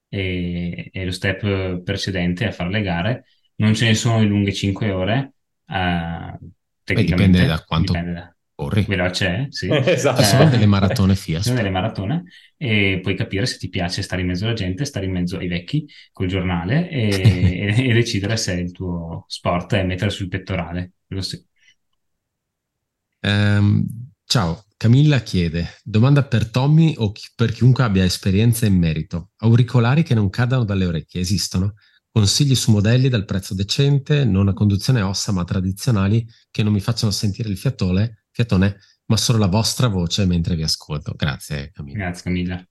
e, e, lo step precedente è fare le gare. Non ce ne sono di lunghe 5 ore, eh, dipende da quanto dipende da, corri. Veloce, sì. esatto. Ci sono delle maratone FIA. Ci sono delle maratone e puoi capire se ti piace stare in mezzo alla gente, stare in mezzo ai vecchi col giornale e, e, decidere se il tuo sport è mettere sul pettorale. Sì. Um, ciao, Camilla chiede, domanda per Tommy o chi, per chiunque abbia esperienza in merito. Auricolari che non cadano dalle orecchie esistono? Consigli su modelli dal prezzo decente, non a conduzione ossa ma tradizionali che non mi facciano sentire il fiatone fiatone, ma solo la vostra voce mentre vi ascolto. Grazie Camilla. Grazie Camilla.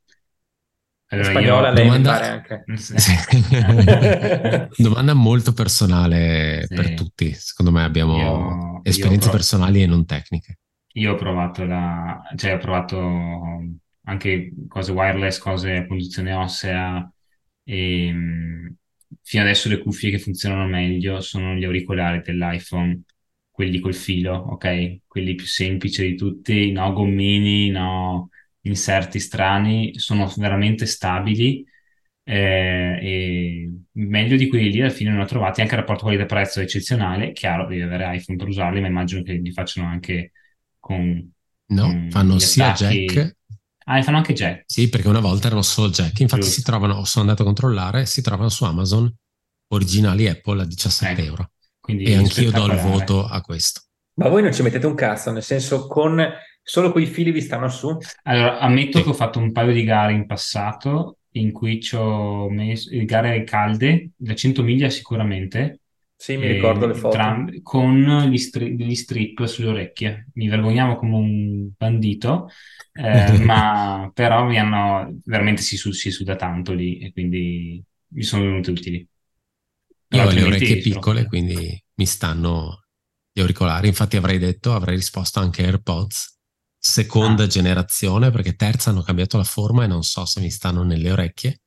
Allora, spagnola io... lei domanda... anche. domanda molto personale sì. per tutti. Secondo me abbiamo io, esperienze io prov... personali e non tecniche. Io ho provato la, cioè ho provato anche cose wireless, cose a conduzione ossea e ehm, fino adesso le cuffie che funzionano meglio sono gli auricolari dell'iPhone quelli col filo, ok? Quelli più semplici di tutti, no gommini, no inserti strani, sono veramente stabili eh, e meglio di quelli lì alla fine non ho trovati, anche il rapporto qualità-prezzo è eccezionale, chiaro, devi avere iPhone per usarli, ma immagino che li facciano anche con No, mm, fanno sia jack. Ah, fanno anche jack. Sì, perché una volta erano solo jack. Infatti Giusto. si trovano, sono andato a controllare, si trovano su Amazon originali Apple a 17 eh, euro. E anch'io do il voto a questo. Ma voi non ci mettete un cazzo, nel senso con solo quei fili vi stanno su? Allora, ammetto sì. che ho fatto un paio di gare in passato in cui ci ho messo gare calde, da 100 miglia sicuramente, sì, mi ricordo le foto. Tra, con gli, stri- gli, strip sulle orecchie. Mi vergognavo come un bandito, eh, ma però mi hanno veramente si, si suda tanto lì e quindi mi sono venuti utili. Io ho le orecchie piccole, quindi mi stanno gli auricolari. Infatti avrei detto, avrei risposto anche AirPods seconda ah. generazione, perché terza hanno cambiato la forma e non so se mi stanno nelle orecchie.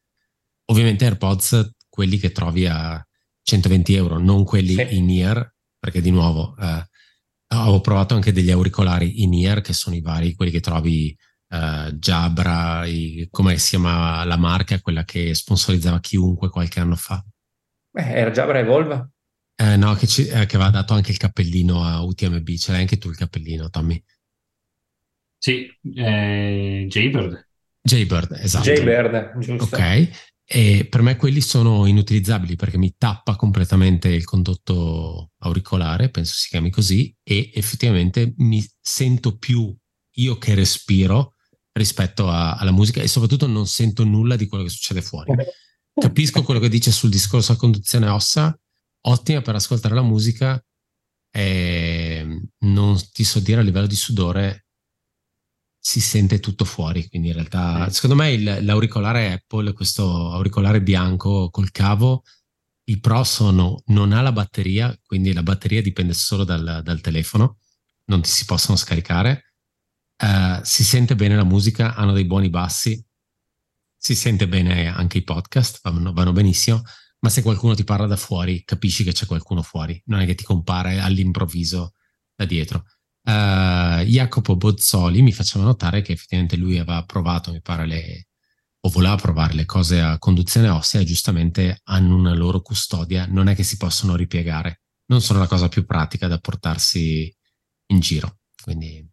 Ovviamente AirPods, quelli che trovi a 120 euro, non quelli sì. in ear, perché di nuovo eh, ho provato anche degli auricolari in ear, che sono i vari, quelli che trovi eh, Jabra, come si chiama la marca, quella che sponsorizzava chiunque qualche anno fa. Beh, era Jabra Evolva? Eh, no, che, ci, eh, che aveva dato anche il cappellino a UTMB, ce l'hai anche tu il cappellino, Tommy? Sì, eh, Jaybird. Jaybird, esatto. Jaybird, giusto. Ok, e per me quelli sono inutilizzabili perché mi tappa completamente il condotto auricolare, penso si chiami così, e effettivamente mi sento più io che respiro rispetto a, alla musica e soprattutto non sento nulla di quello che succede fuori. Capisco quello che dice sul discorso a conduzione ossa, ottima per ascoltare la musica, e non ti so dire a livello di sudore si sente tutto fuori. Quindi in realtà, secondo me, il, l'auricolare Apple, questo auricolare bianco col cavo, i pro sono non ha la batteria, quindi la batteria dipende solo dal, dal telefono, non ti si possono scaricare. Uh, si sente bene la musica, hanno dei buoni bassi, si sente bene anche i podcast, vanno, vanno benissimo. Ma se qualcuno ti parla da fuori, capisci che c'è qualcuno fuori, non è che ti compare all'improvviso da dietro uh, Jacopo Bozzoli mi faceva notare che effettivamente lui aveva provato, mi pare, le, o voleva provare le cose a conduzione ossea giustamente hanno una loro custodia, non è che si possono ripiegare, non sono la cosa più pratica da portarsi in giro. Quindi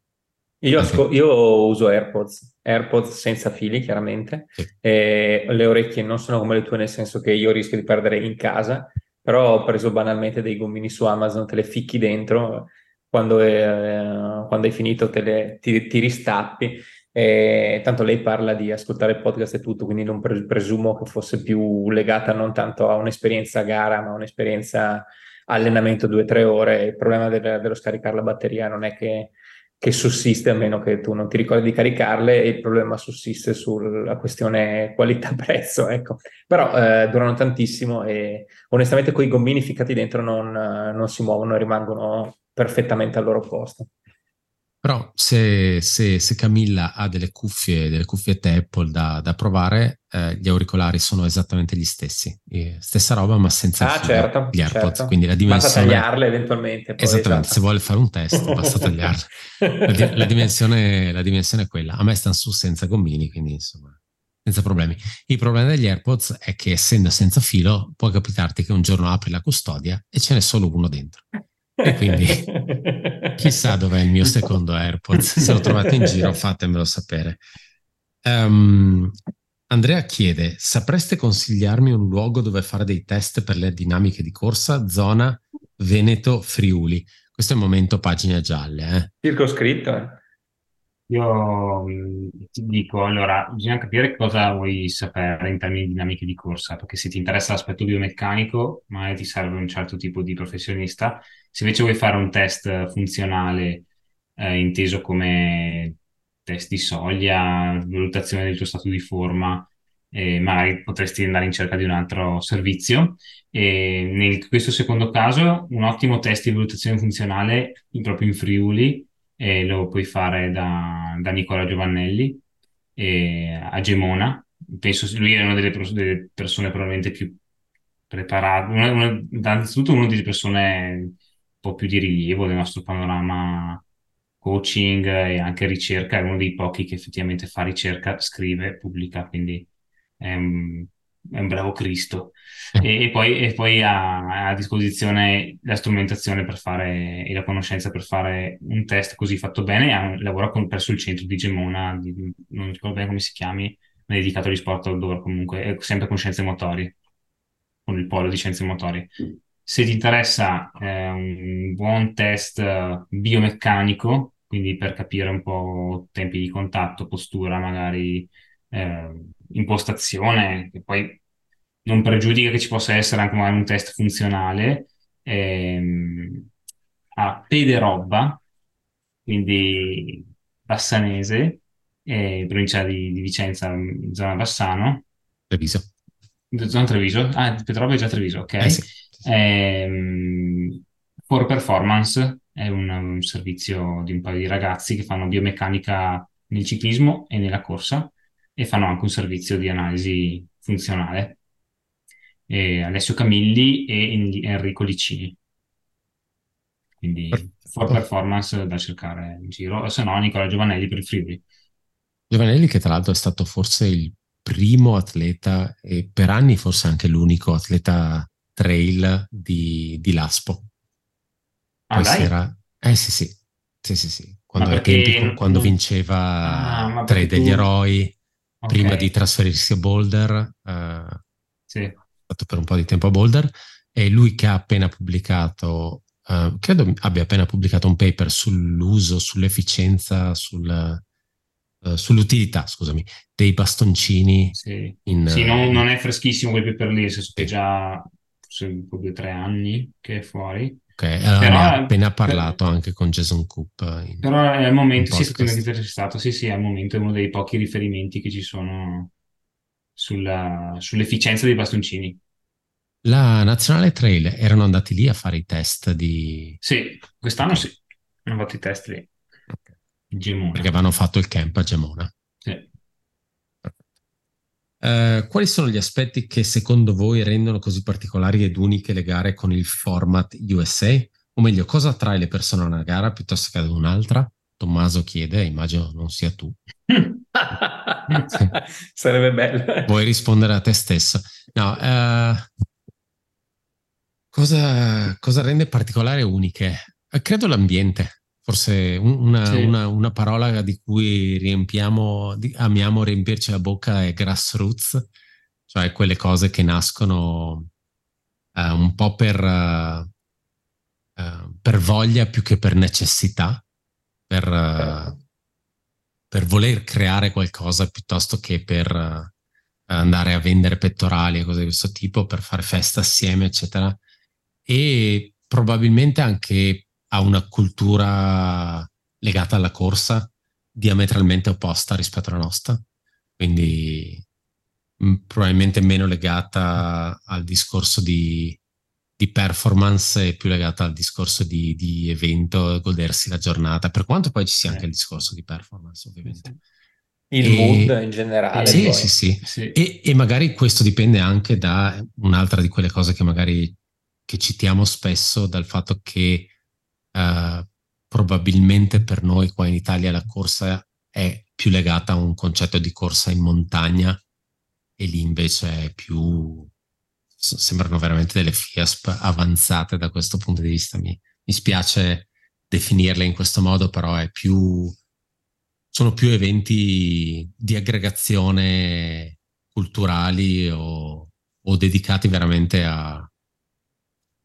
io, asco- io, uso AirPods, AirPods senza fili chiaramente, sì. le orecchie non sono come le tue nel senso che io rischio di perdere in casa, però ho preso banalmente dei gommini su Amazon, te le ficchi dentro quando, è, quando hai finito te le, ti, ti ristappi. E tanto lei parla di ascoltare podcast e tutto, quindi non presumo che fosse più legata non tanto a un'esperienza gara, ma a un'esperienza allenamento due o tre ore. Il problema del, dello scaricare la batteria non è che, che, sussiste, a meno che tu non ti ricordi di caricarle, e il problema sussiste sulla questione qualità-prezzo. Ecco. Però eh, durano tantissimo e onestamente con i gommini ficcati dentro non, non si muovono, rimangono perfettamente al loro posto. Però se, se, se, Camilla ha delle cuffie, delle cuffiette Apple da, da provare, eh, gli auricolari sono esattamente gli stessi. Eh, stessa roba, ma senza ah, certo, gli AirPods. Certo. Quindi la dimensione... Basta tagliarle eventualmente. Poi, Esattamente, esatto. se vuole fare un test basta tagliarle. La, di- la, dimensione, la dimensione è quella. A me stanno su senza gommini, quindi insomma senza problemi. Il problema degli AirPods è che essendo senza filo può capitarti che un giorno apri la custodia e ce n'è solo uno dentro. E quindi chissà dov'è il mio secondo AirPods. Se lo trovate in giro, fatemelo sapere. Um, Andrea chiede: sapreste consigliarmi un luogo dove fare dei test per le dinamiche di corsa? Zona Veneto Friuli. Questo è il momento pagine gialle. Eh? Circoscritto. Eh. Io ti dico, allora, bisogna capire cosa vuoi sapere in termini di dinamiche di corsa, perché se ti interessa l'aspetto biomeccanico, magari ti serve un certo tipo di professionista. Se invece vuoi fare un test funzionale, eh, inteso come test di soglia, valutazione del tuo stato di forma, eh, magari potresti andare in cerca di un altro servizio. E in questo secondo caso, un ottimo test di valutazione funzionale proprio in Friuli e lo puoi fare da, da Nicola Giovannelli a Gemona. Penso lui è una delle, delle persone probabilmente più preparate, una, una, innanzitutto una delle persone un po' più di rilievo del nostro panorama coaching e anche ricerca, è uno dei pochi che effettivamente fa ricerca, scrive, pubblica, quindi è un, è un bravo Cristo. E, e poi, e poi ha, a disposizione la strumentazione per fare e la conoscenza per fare un test così fatto bene. Ha, lavora con, presso il centro di Gemona, di, non ricordo bene come si chiami, ma è dedicato agli sport outdoor comunque, è sempre con scienze motori, con il polo di scienze motori. Se ti interessa eh, un buon test biomeccanico, quindi per capire un po' tempi di contatto, postura, magari eh, impostazione, che poi non pregiudica che ci possa essere anche magari un test funzionale, ehm, a Pederobba, quindi bassanese, eh, provincia di, di, Vicenza, zona Bassano. Treviso. Zona Treviso? Ah, Pederobba è già Treviso, ok. Eh sì. ehm, For Performance è un, un servizio di un paio di ragazzi che fanno biomeccanica nel ciclismo e nella corsa e fanno anche un servizio di analisi funzionale. E Alessio Camilli e Enrico Licini. Quindi for performance da cercare in giro, se no Nicola Giovanelli per il Friuli. Giovanelli che tra l'altro è stato forse il primo atleta e per anni forse anche l'unico atleta trail di, di Laspo. Ah? Era... Eh sì sì, sì sì sì. Quando, perché... tempi, quando vinceva ah, tre degli tu... eroi, okay. prima di trasferirsi a Boulder, uh, sì. fatto per un po' di tempo a Boulder, e lui che ha appena pubblicato, uh, credo abbia appena pubblicato un paper sull'uso, sull'efficienza, sul, uh, sull'utilità, scusami, dei bastoncini. Sì, in, sì non, non, è freschissimo quel paper lì, se sì. già un po' due o tre anni che è fuori. Ok, allora però, ha appena parlato per, anche con Jason Coop. In, però è al momento, sì, effettivamente interessato, sì, sì, al momento è uno dei pochi riferimenti che ci sono sulla, sull'efficienza dei bastoncini. La Nazionale Trail erano andati lì a fare i test di... Sì, quest'anno sì, hanno fatto i test lì. Okay. Gemona. Perché avevano fatto il camp a Gemona. Uh, quali sono gli aspetti che secondo voi rendono così particolari ed uniche le gare con il format USA? O meglio, cosa attrae le persone a una gara piuttosto che ad un'altra? Tommaso chiede, immagino non sia tu. Sarebbe bello. Vuoi rispondere a te stesso? No, uh, cosa, cosa, rende particolare e uniche? Uh, credo l'ambiente. Forse una, sì. una, una, parola di cui riempiamo, di, amiamo riempirci la bocca è grassroots, cioè quelle cose che nascono uh, un po' per, uh, uh, per, voglia più che per necessità, per, per voler creare qualcosa piuttosto che per andare a vendere pettorali e cose di questo tipo, per fare festa assieme, eccetera. E probabilmente anche ha una cultura legata alla corsa diametralmente opposta rispetto alla nostra, quindi mm, probabilmente meno legata al discorso di, di, performance e più legata al discorso di, di, evento, godersi la giornata, per quanto poi ci sia anche il discorso di performance ovviamente. Il e, mood in generale. Sì, sì, sì, sì. E, e, magari questo dipende anche da un'altra di quelle cose che magari che citiamo spesso, dal fatto che Uh, probabilmente per noi qua in Italia la corsa è più legata a un concetto di corsa in montagna e lì invece è più sembrano veramente delle FIASP avanzate da questo punto di vista. Mi, mi spiace definirle in questo modo, però è più sono più eventi di aggregazione culturali o, o dedicati veramente a,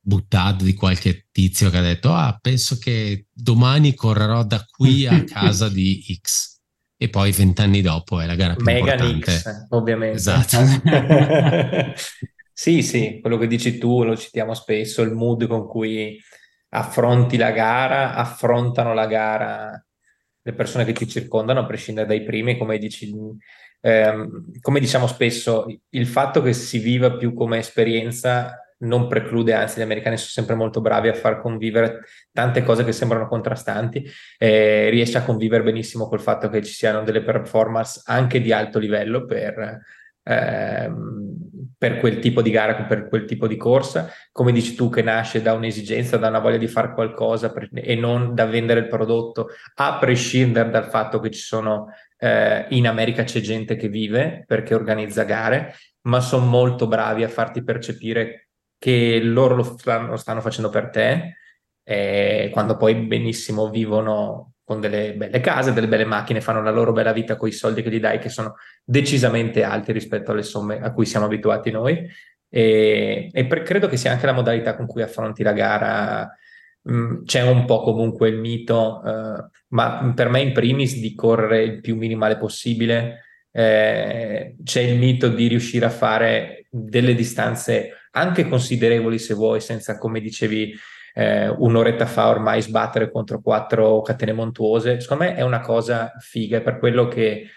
buttato di qualche tizio che ha detto ah penso che domani correrò da qui a casa di X e poi vent'anni dopo è la gara più Mega importante. X, ovviamente. Esatto. sì, sì, quello che dici tu lo citiamo spesso, il mood con cui affronti la gara, affrontano la gara le persone che ti circondano, a prescindere dai primi, come dici, ehm, come diciamo spesso, il fatto che si viva più come esperienza non preclude, anzi gli americani sono sempre molto bravi a far convivere tante cose che sembrano contrastanti, eh, riesce a convivere benissimo col fatto che ci siano delle performance anche di alto livello per ehm, per quel tipo di gara, per quel tipo di corsa, come dici tu che nasce da un'esigenza, da una voglia di fare qualcosa per, e non da vendere il prodotto, a prescindere dal fatto che ci sono eh, in America c'è gente che vive perché organizza gare, ma sono molto bravi a farti percepire che loro lo stanno, lo stanno facendo per te, eh, quando poi benissimo vivono con delle belle case, delle belle macchine, fanno la loro bella vita con i soldi che gli dai, che sono decisamente alti rispetto alle somme a cui siamo abituati noi. E, e per, credo che sia anche la modalità con cui affronti la gara. Mm, c'è un po' comunque il mito, uh, ma per me in primis di correre il più minimale possibile. Eh, c'è il mito di riuscire a fare delle distanze anche considerevoli se vuoi, senza, come dicevi, eh, un'oretta fa ormai sbattere contro quattro catene montuose, secondo me è una cosa figa, per quello che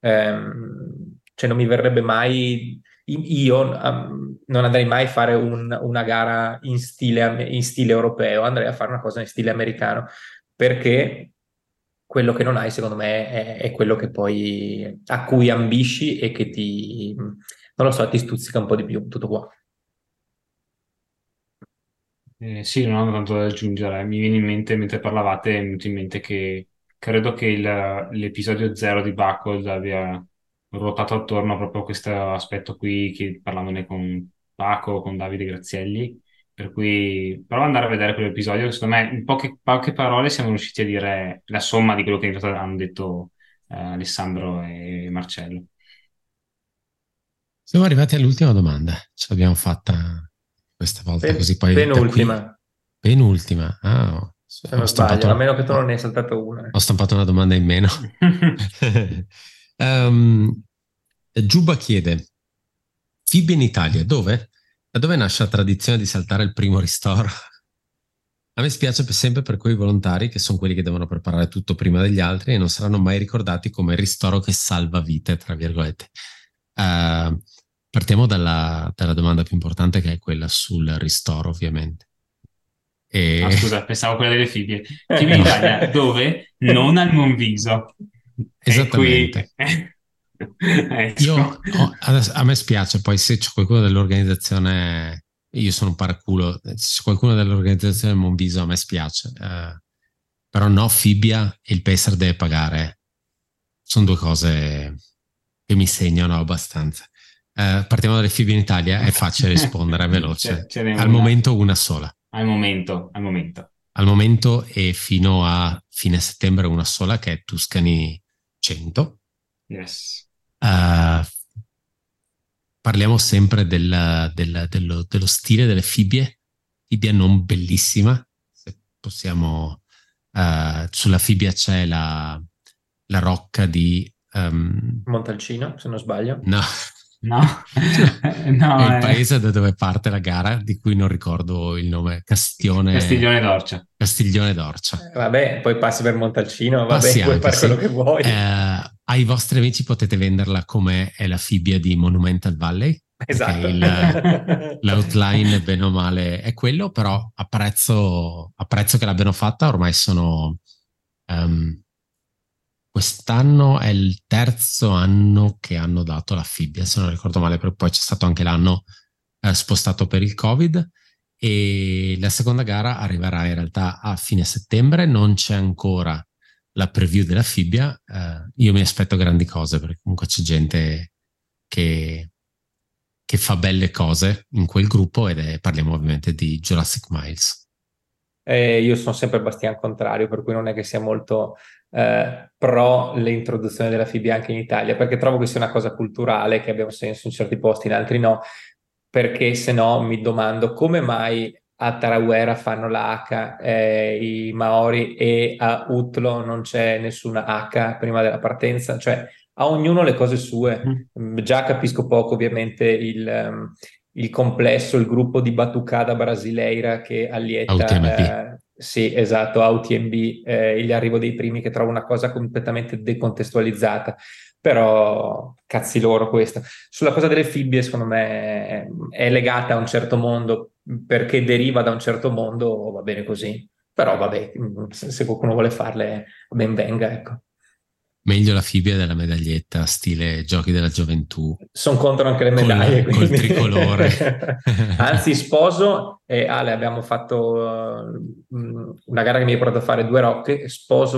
ehm, cioè non mi verrebbe mai, io um, non andrei mai a fare un, una gara in stile, in stile europeo, andrei a fare una cosa in stile americano, perché quello che non hai, secondo me, è, è, quello che poi a cui ambisci e che ti, non lo so, ti stuzzica un po' di più, tutto qua. Eh, sì, non ho tanto da aggiungere. Mi viene in mente, mentre parlavate, mi è in mente che credo che il- l'episodio zero di Buckled abbia ruotato attorno proprio a questo aspetto qui, che parlandone con Paco, con Davide Grazielli. Per cui provo ad andare a vedere quell'episodio, secondo me in poche, poche parole siamo riusciti a dire la somma di quello che in realtà hanno detto eh, Alessandro e Marcello. Siamo arrivati all'ultima domanda, ce l'abbiamo fatta questa volta, Pen- così poi... Penultima. Penultima, ah, Se non sbaglio, una, a meno che tu non ne hai saltato una. Ho stampato una domanda in meno. um, Giuba chiede, Fibi in Italia, dove? Da dove nasce la tradizione di saltare il primo ristoro? A me spiace per sempre per quei volontari che sono quelli che devono preparare tutto prima degli altri e non saranno mai ricordati come il ristoro che salva vite, tra virgolette. Uh, Partiamo dalla, dalla, domanda più importante che è quella sul ristoro, ovviamente. E... Ah, scusa, pensavo quella delle. Fibi in Italia, dove? Non al Monviso. Esattamente. ecco. Io, oh, adesso, a me spiace, poi se c'è qualcuno dell'organizzazione, io sono un paraculo, se c'è qualcuno dell'organizzazione del Monviso a me spiace, eh, però no, Fibbia e il Pacer deve pagare. Sono due cose che mi segnano abbastanza. Eh, partiamo dalle FIBI in Italia, è facile rispondere, è veloce. Ce, ce al momento una sola. Al momento, al momento. Al momento e fino a fine settembre una sola che è Tuscany 100. Yes. Uh, parliamo sempre del, del, dello, dello, stile delle fibbie, fibbia non bellissima, se possiamo... Uh, sulla fibbia c'è la, la rocca di... Um... Montalcino, se non sbaglio. No, No, no è il eh. paese da dove parte la gara, di cui non ricordo il nome, Castiglione, Castiglione d'Orcia. Castiglione d'Orcia. Eh, vabbè, poi passi per Montalcino, vabbè, passi puoi fare sì. quello che vuoi. Eh, ai vostri amici potete venderla come è la fibbia di Monumental Valley. Esatto. Il, l'outline, bene o male, è quello, però apprezzo, apprezzo che l'abbiano fatta, ormai sono... Um, Quest'anno è il terzo anno che hanno dato la fibbia, se non ricordo male, perché poi c'è stato anche l'anno eh, spostato per il Covid e la seconda gara arriverà in realtà a fine settembre, non c'è ancora la preview della fibbia, eh, io mi aspetto grandi cose perché comunque c'è gente che, che fa belle cose in quel gruppo ed è, parliamo ovviamente di Jurassic Miles. Eh, io sono sempre Bastian contrario, per cui non è che sia molto eh, pro l'introduzione della FIBI anche in Italia, perché trovo che sia una cosa culturale che abbia senso in certi posti, in altri no, perché se no mi domando come mai a Tarawera fanno la H eh, i Maori e a Utlo non c'è nessuna H prima della partenza, cioè a ognuno le cose sue. Mm. Già capisco poco ovviamente il, um, il complesso, il gruppo di Batucada Brasileira che allieta sì, esatto, a UTMB, eh, l'arrivo dei primi che trovo una cosa completamente decontestualizzata, però cazzi loro questa. Sulla cosa delle fibbie, secondo me, è legata a un certo mondo, perché deriva da un certo mondo, va bene così. Però vabbè, se qualcuno vuole farle, ben venga, ecco. Meglio la fibbia della medaglietta, stile giochi della gioventù. Sono contro anche le medaglie. Col, col tricolore. Anzi, sposo e Ale, abbiamo fatto uh, una gara che mi ha portato a fare due rocche, sposo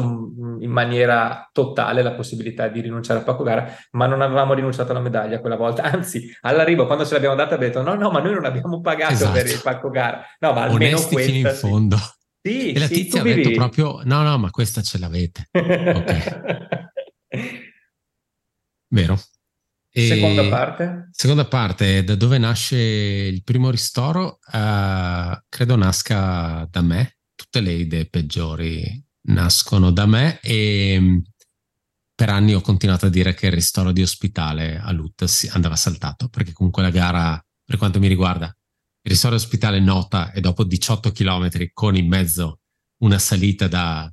in maniera totale la possibilità di rinunciare al pacco gara, ma non avevamo rinunciato alla medaglia quella volta. Anzi, all'arrivo, quando ce l'abbiamo data, abbiamo detto no, no, ma noi non abbiamo pagato esatto. per il pacco gara. No, ma almeno Onesti questa... fino in fondo. Sì, e la sì, tizia ha detto proprio no, no, ma questa ce l'avete. ok. Vero. E seconda parte? Seconda parte, da dove nasce il primo ristoro? Uh, credo nasca da me. Tutte le idee peggiori nascono da me e mm, per anni ho continuato a dire che il ristoro di ospitale a Lut andava saltato, perché comunque la gara, per quanto mi riguarda, il ristoro di ospitale nota e dopo 18 km con in mezzo una salita da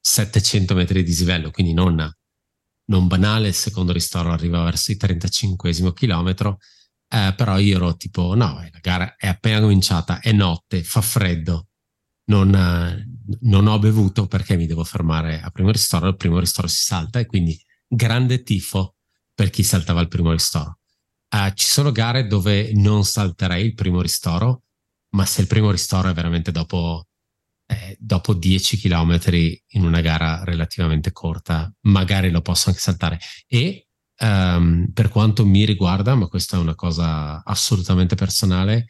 700 metri di dislivello, quindi non non banale, il secondo ristoro arriva verso il 35 chilometro, eh, però io ero tipo, no, la gara è appena cominciata, è notte, fa freddo, non, eh, non ho bevuto perché mi devo fermare al primo ristoro, il primo ristoro si salta e quindi grande tifo per chi saltava il primo ristoro. Eh, ci sono gare dove non salterei il primo ristoro, ma se il primo ristoro è veramente dopo eh, dopo 10 km in una gara relativamente corta, magari lo posso anche saltare. E um, per quanto mi riguarda, ma questa è una cosa assolutamente personale,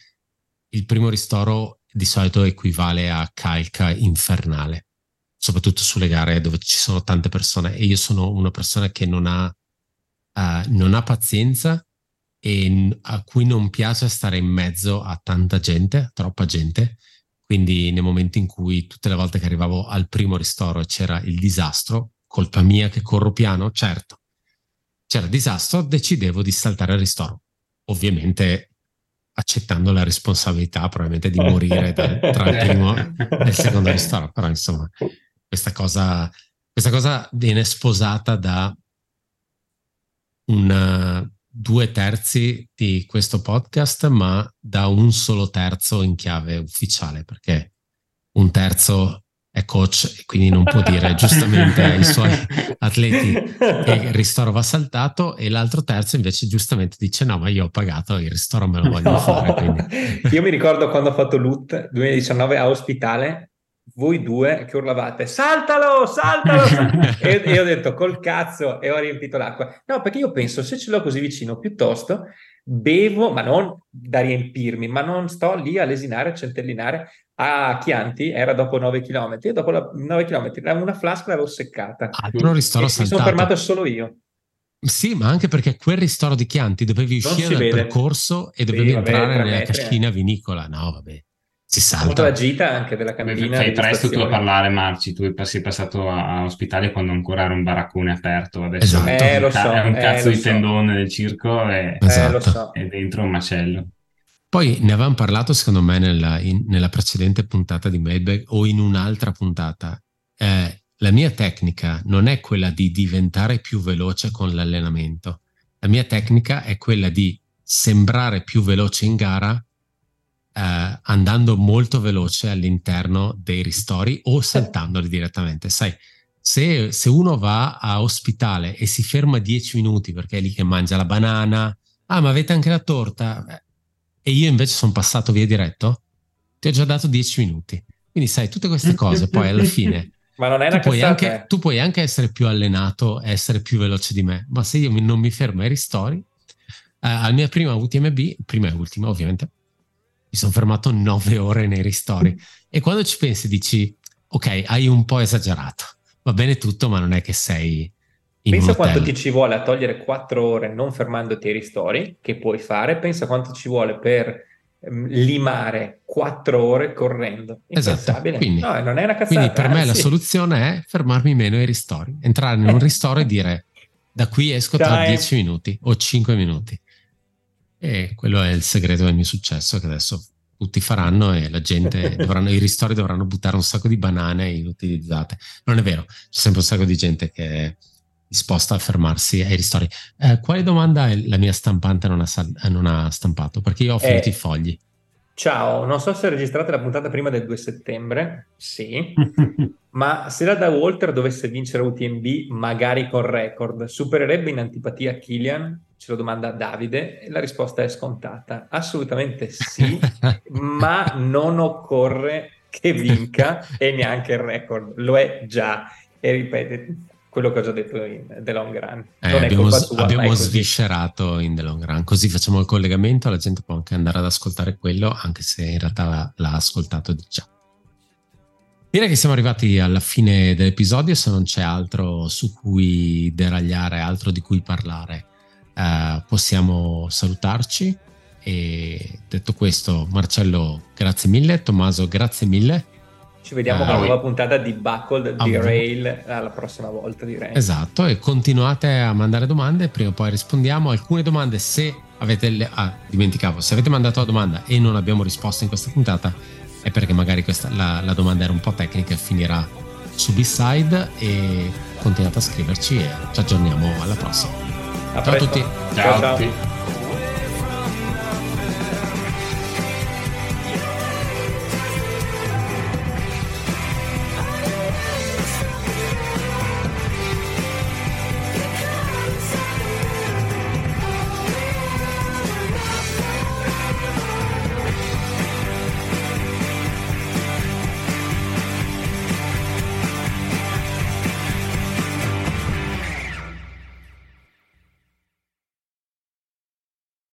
il primo ristoro di solito equivale a calca infernale, soprattutto sulle gare dove ci sono tante persone. E io sono una persona che non ha, uh, non ha pazienza e a cui non piace stare in mezzo a tanta gente, troppa gente, quindi nel momento in cui tutte le volte che arrivavo al primo ristoro c'era il disastro, colpa mia che corro piano, certo, c'era disastro, decidevo di saltare il ristoro. Ovviamente accettando la responsabilità probabilmente di morire da, tra il primo e il secondo ristoro, però insomma questa cosa, questa cosa viene sposata da un due terzi di questo podcast, ma da un solo terzo in chiave ufficiale, perché un terzo è coach e quindi non può dire giustamente ai suoi atleti che il ristoro va saltato e l'altro terzo invece giustamente dice no ma io ho pagato il ristoro me lo voglio no. fare quindi. io mi ricordo quando ho fatto LUT 2019 a ospitale voi due che urlavate saltalo, saltalo, saltalo. e, e, ho detto col cazzo e ho riempito l'acqua. No, perché io penso se ce l'ho così vicino, piuttosto bevo, ma non da riempirmi, ma non sto lì a lesinare, a centellinare. A Chianti era dopo 9 km, e dopo la, 9 km una flasca l'avevo seccata. Altro ristoro e mi sono fermato solo io. Sì, ma anche perché quel ristoro di Chianti dovevi uscire dal vede. percorso e dovevi sì, entrare vabbè, nella cascina vinicola. No, vabbè si salta. Molto la gita anche della cantina. Fai presto tu a parlare, Marci. Tu sei passato a, a ospitale quando ancora era un baraccone aperto. Adesso esatto. è, un, eh, so, è un eh, cazzo di so. tendone del circo e esatto. eh, so. è dentro un macello. Poi ne avevamo parlato, secondo me, nella, in, nella precedente puntata di Mailbag o in un'altra puntata. Eh, la mia tecnica non è quella di diventare più veloce con l'allenamento. La mia tecnica è quella di sembrare più veloce in gara eh, andando molto veloce all'interno dei ristori o saltandoli direttamente. Sai, se, se, uno va a ospitale e si ferma 10 minuti perché è lì che mangia la banana, ah, ma avete anche la torta? Eh, e io invece sono passato via diretto, ti ho già dato 10 minuti. Quindi sai, tutte queste cose poi alla fine... ma non è una tu puoi, anche, eh. tu puoi anche essere più allenato, essere più veloce di me, ma se io non mi fermo ai ristori, eh, al mia prima UTMB, prima e ultima ovviamente, mi sono fermato nove ore nei ristori. e quando ci pensi dici, ok, hai un po' esagerato, va bene tutto, ma non è che sei... In Pensa quanto ti ci vuole a togliere quattro ore non fermandoti ai ristori, che puoi fare, pensa quanto ci vuole per ehm, limare quattro ore correndo. Esatto. Quindi, no, non è una cazzata. Quindi per me la soluzione è fermarmi meno ai ristori, entrare in un ristoro e dire da qui esco tra dieci minuti o cinque minuti. E quello è il segreto del mio successo che adesso tutti faranno e la gente dovranno, i ristori dovranno buttare un sacco di banane inutilizzate. Non è vero, c'è sempre un sacco di gente che è disposta a fermarsi ai ristori. Eh, quale domanda la mia stampante non ha, non ha, stampato? Perché io ho finito eh, i fogli. Ciao, non so se registrate la puntata prima del 2 settembre, sì, ma se la da Walter dovesse vincere UTMB, magari con record, supererebbe in antipatia Killian? Ce lo domanda Davide e la risposta è scontata. Assolutamente sì, ma non occorre che vinca e neanche il record, lo è già. E ripete, quello che ho già detto in The Long Run. Eh, abbiamo, sua, abbiamo sviscerato in The Long Run, così facciamo il collegamento, la gente può anche andare ad ascoltare quello, anche se in realtà l'ha ascoltato già. Direi che siamo arrivati alla fine dell'episodio, se non c'è altro su cui deragliare, altro di cui parlare, eh, possiamo salutarci. E detto questo, Marcello, grazie mille, Tommaso, grazie mille. Ci vediamo ah, con una nuova puntata di Buckled di Rail alla prossima volta direi. Esatto, e continuate a mandare domande, prima o poi rispondiamo. Alcune domande se avete le... Ah, dimenticavo, se avete mandato la domanda e non abbiamo risposto in questa puntata è perché magari questa, la, la domanda era un po' tecnica e finirà su B-Side e continuate a scriverci e ci aggiorniamo alla prossima. A ciao a tutti. ciao. ciao. ciao.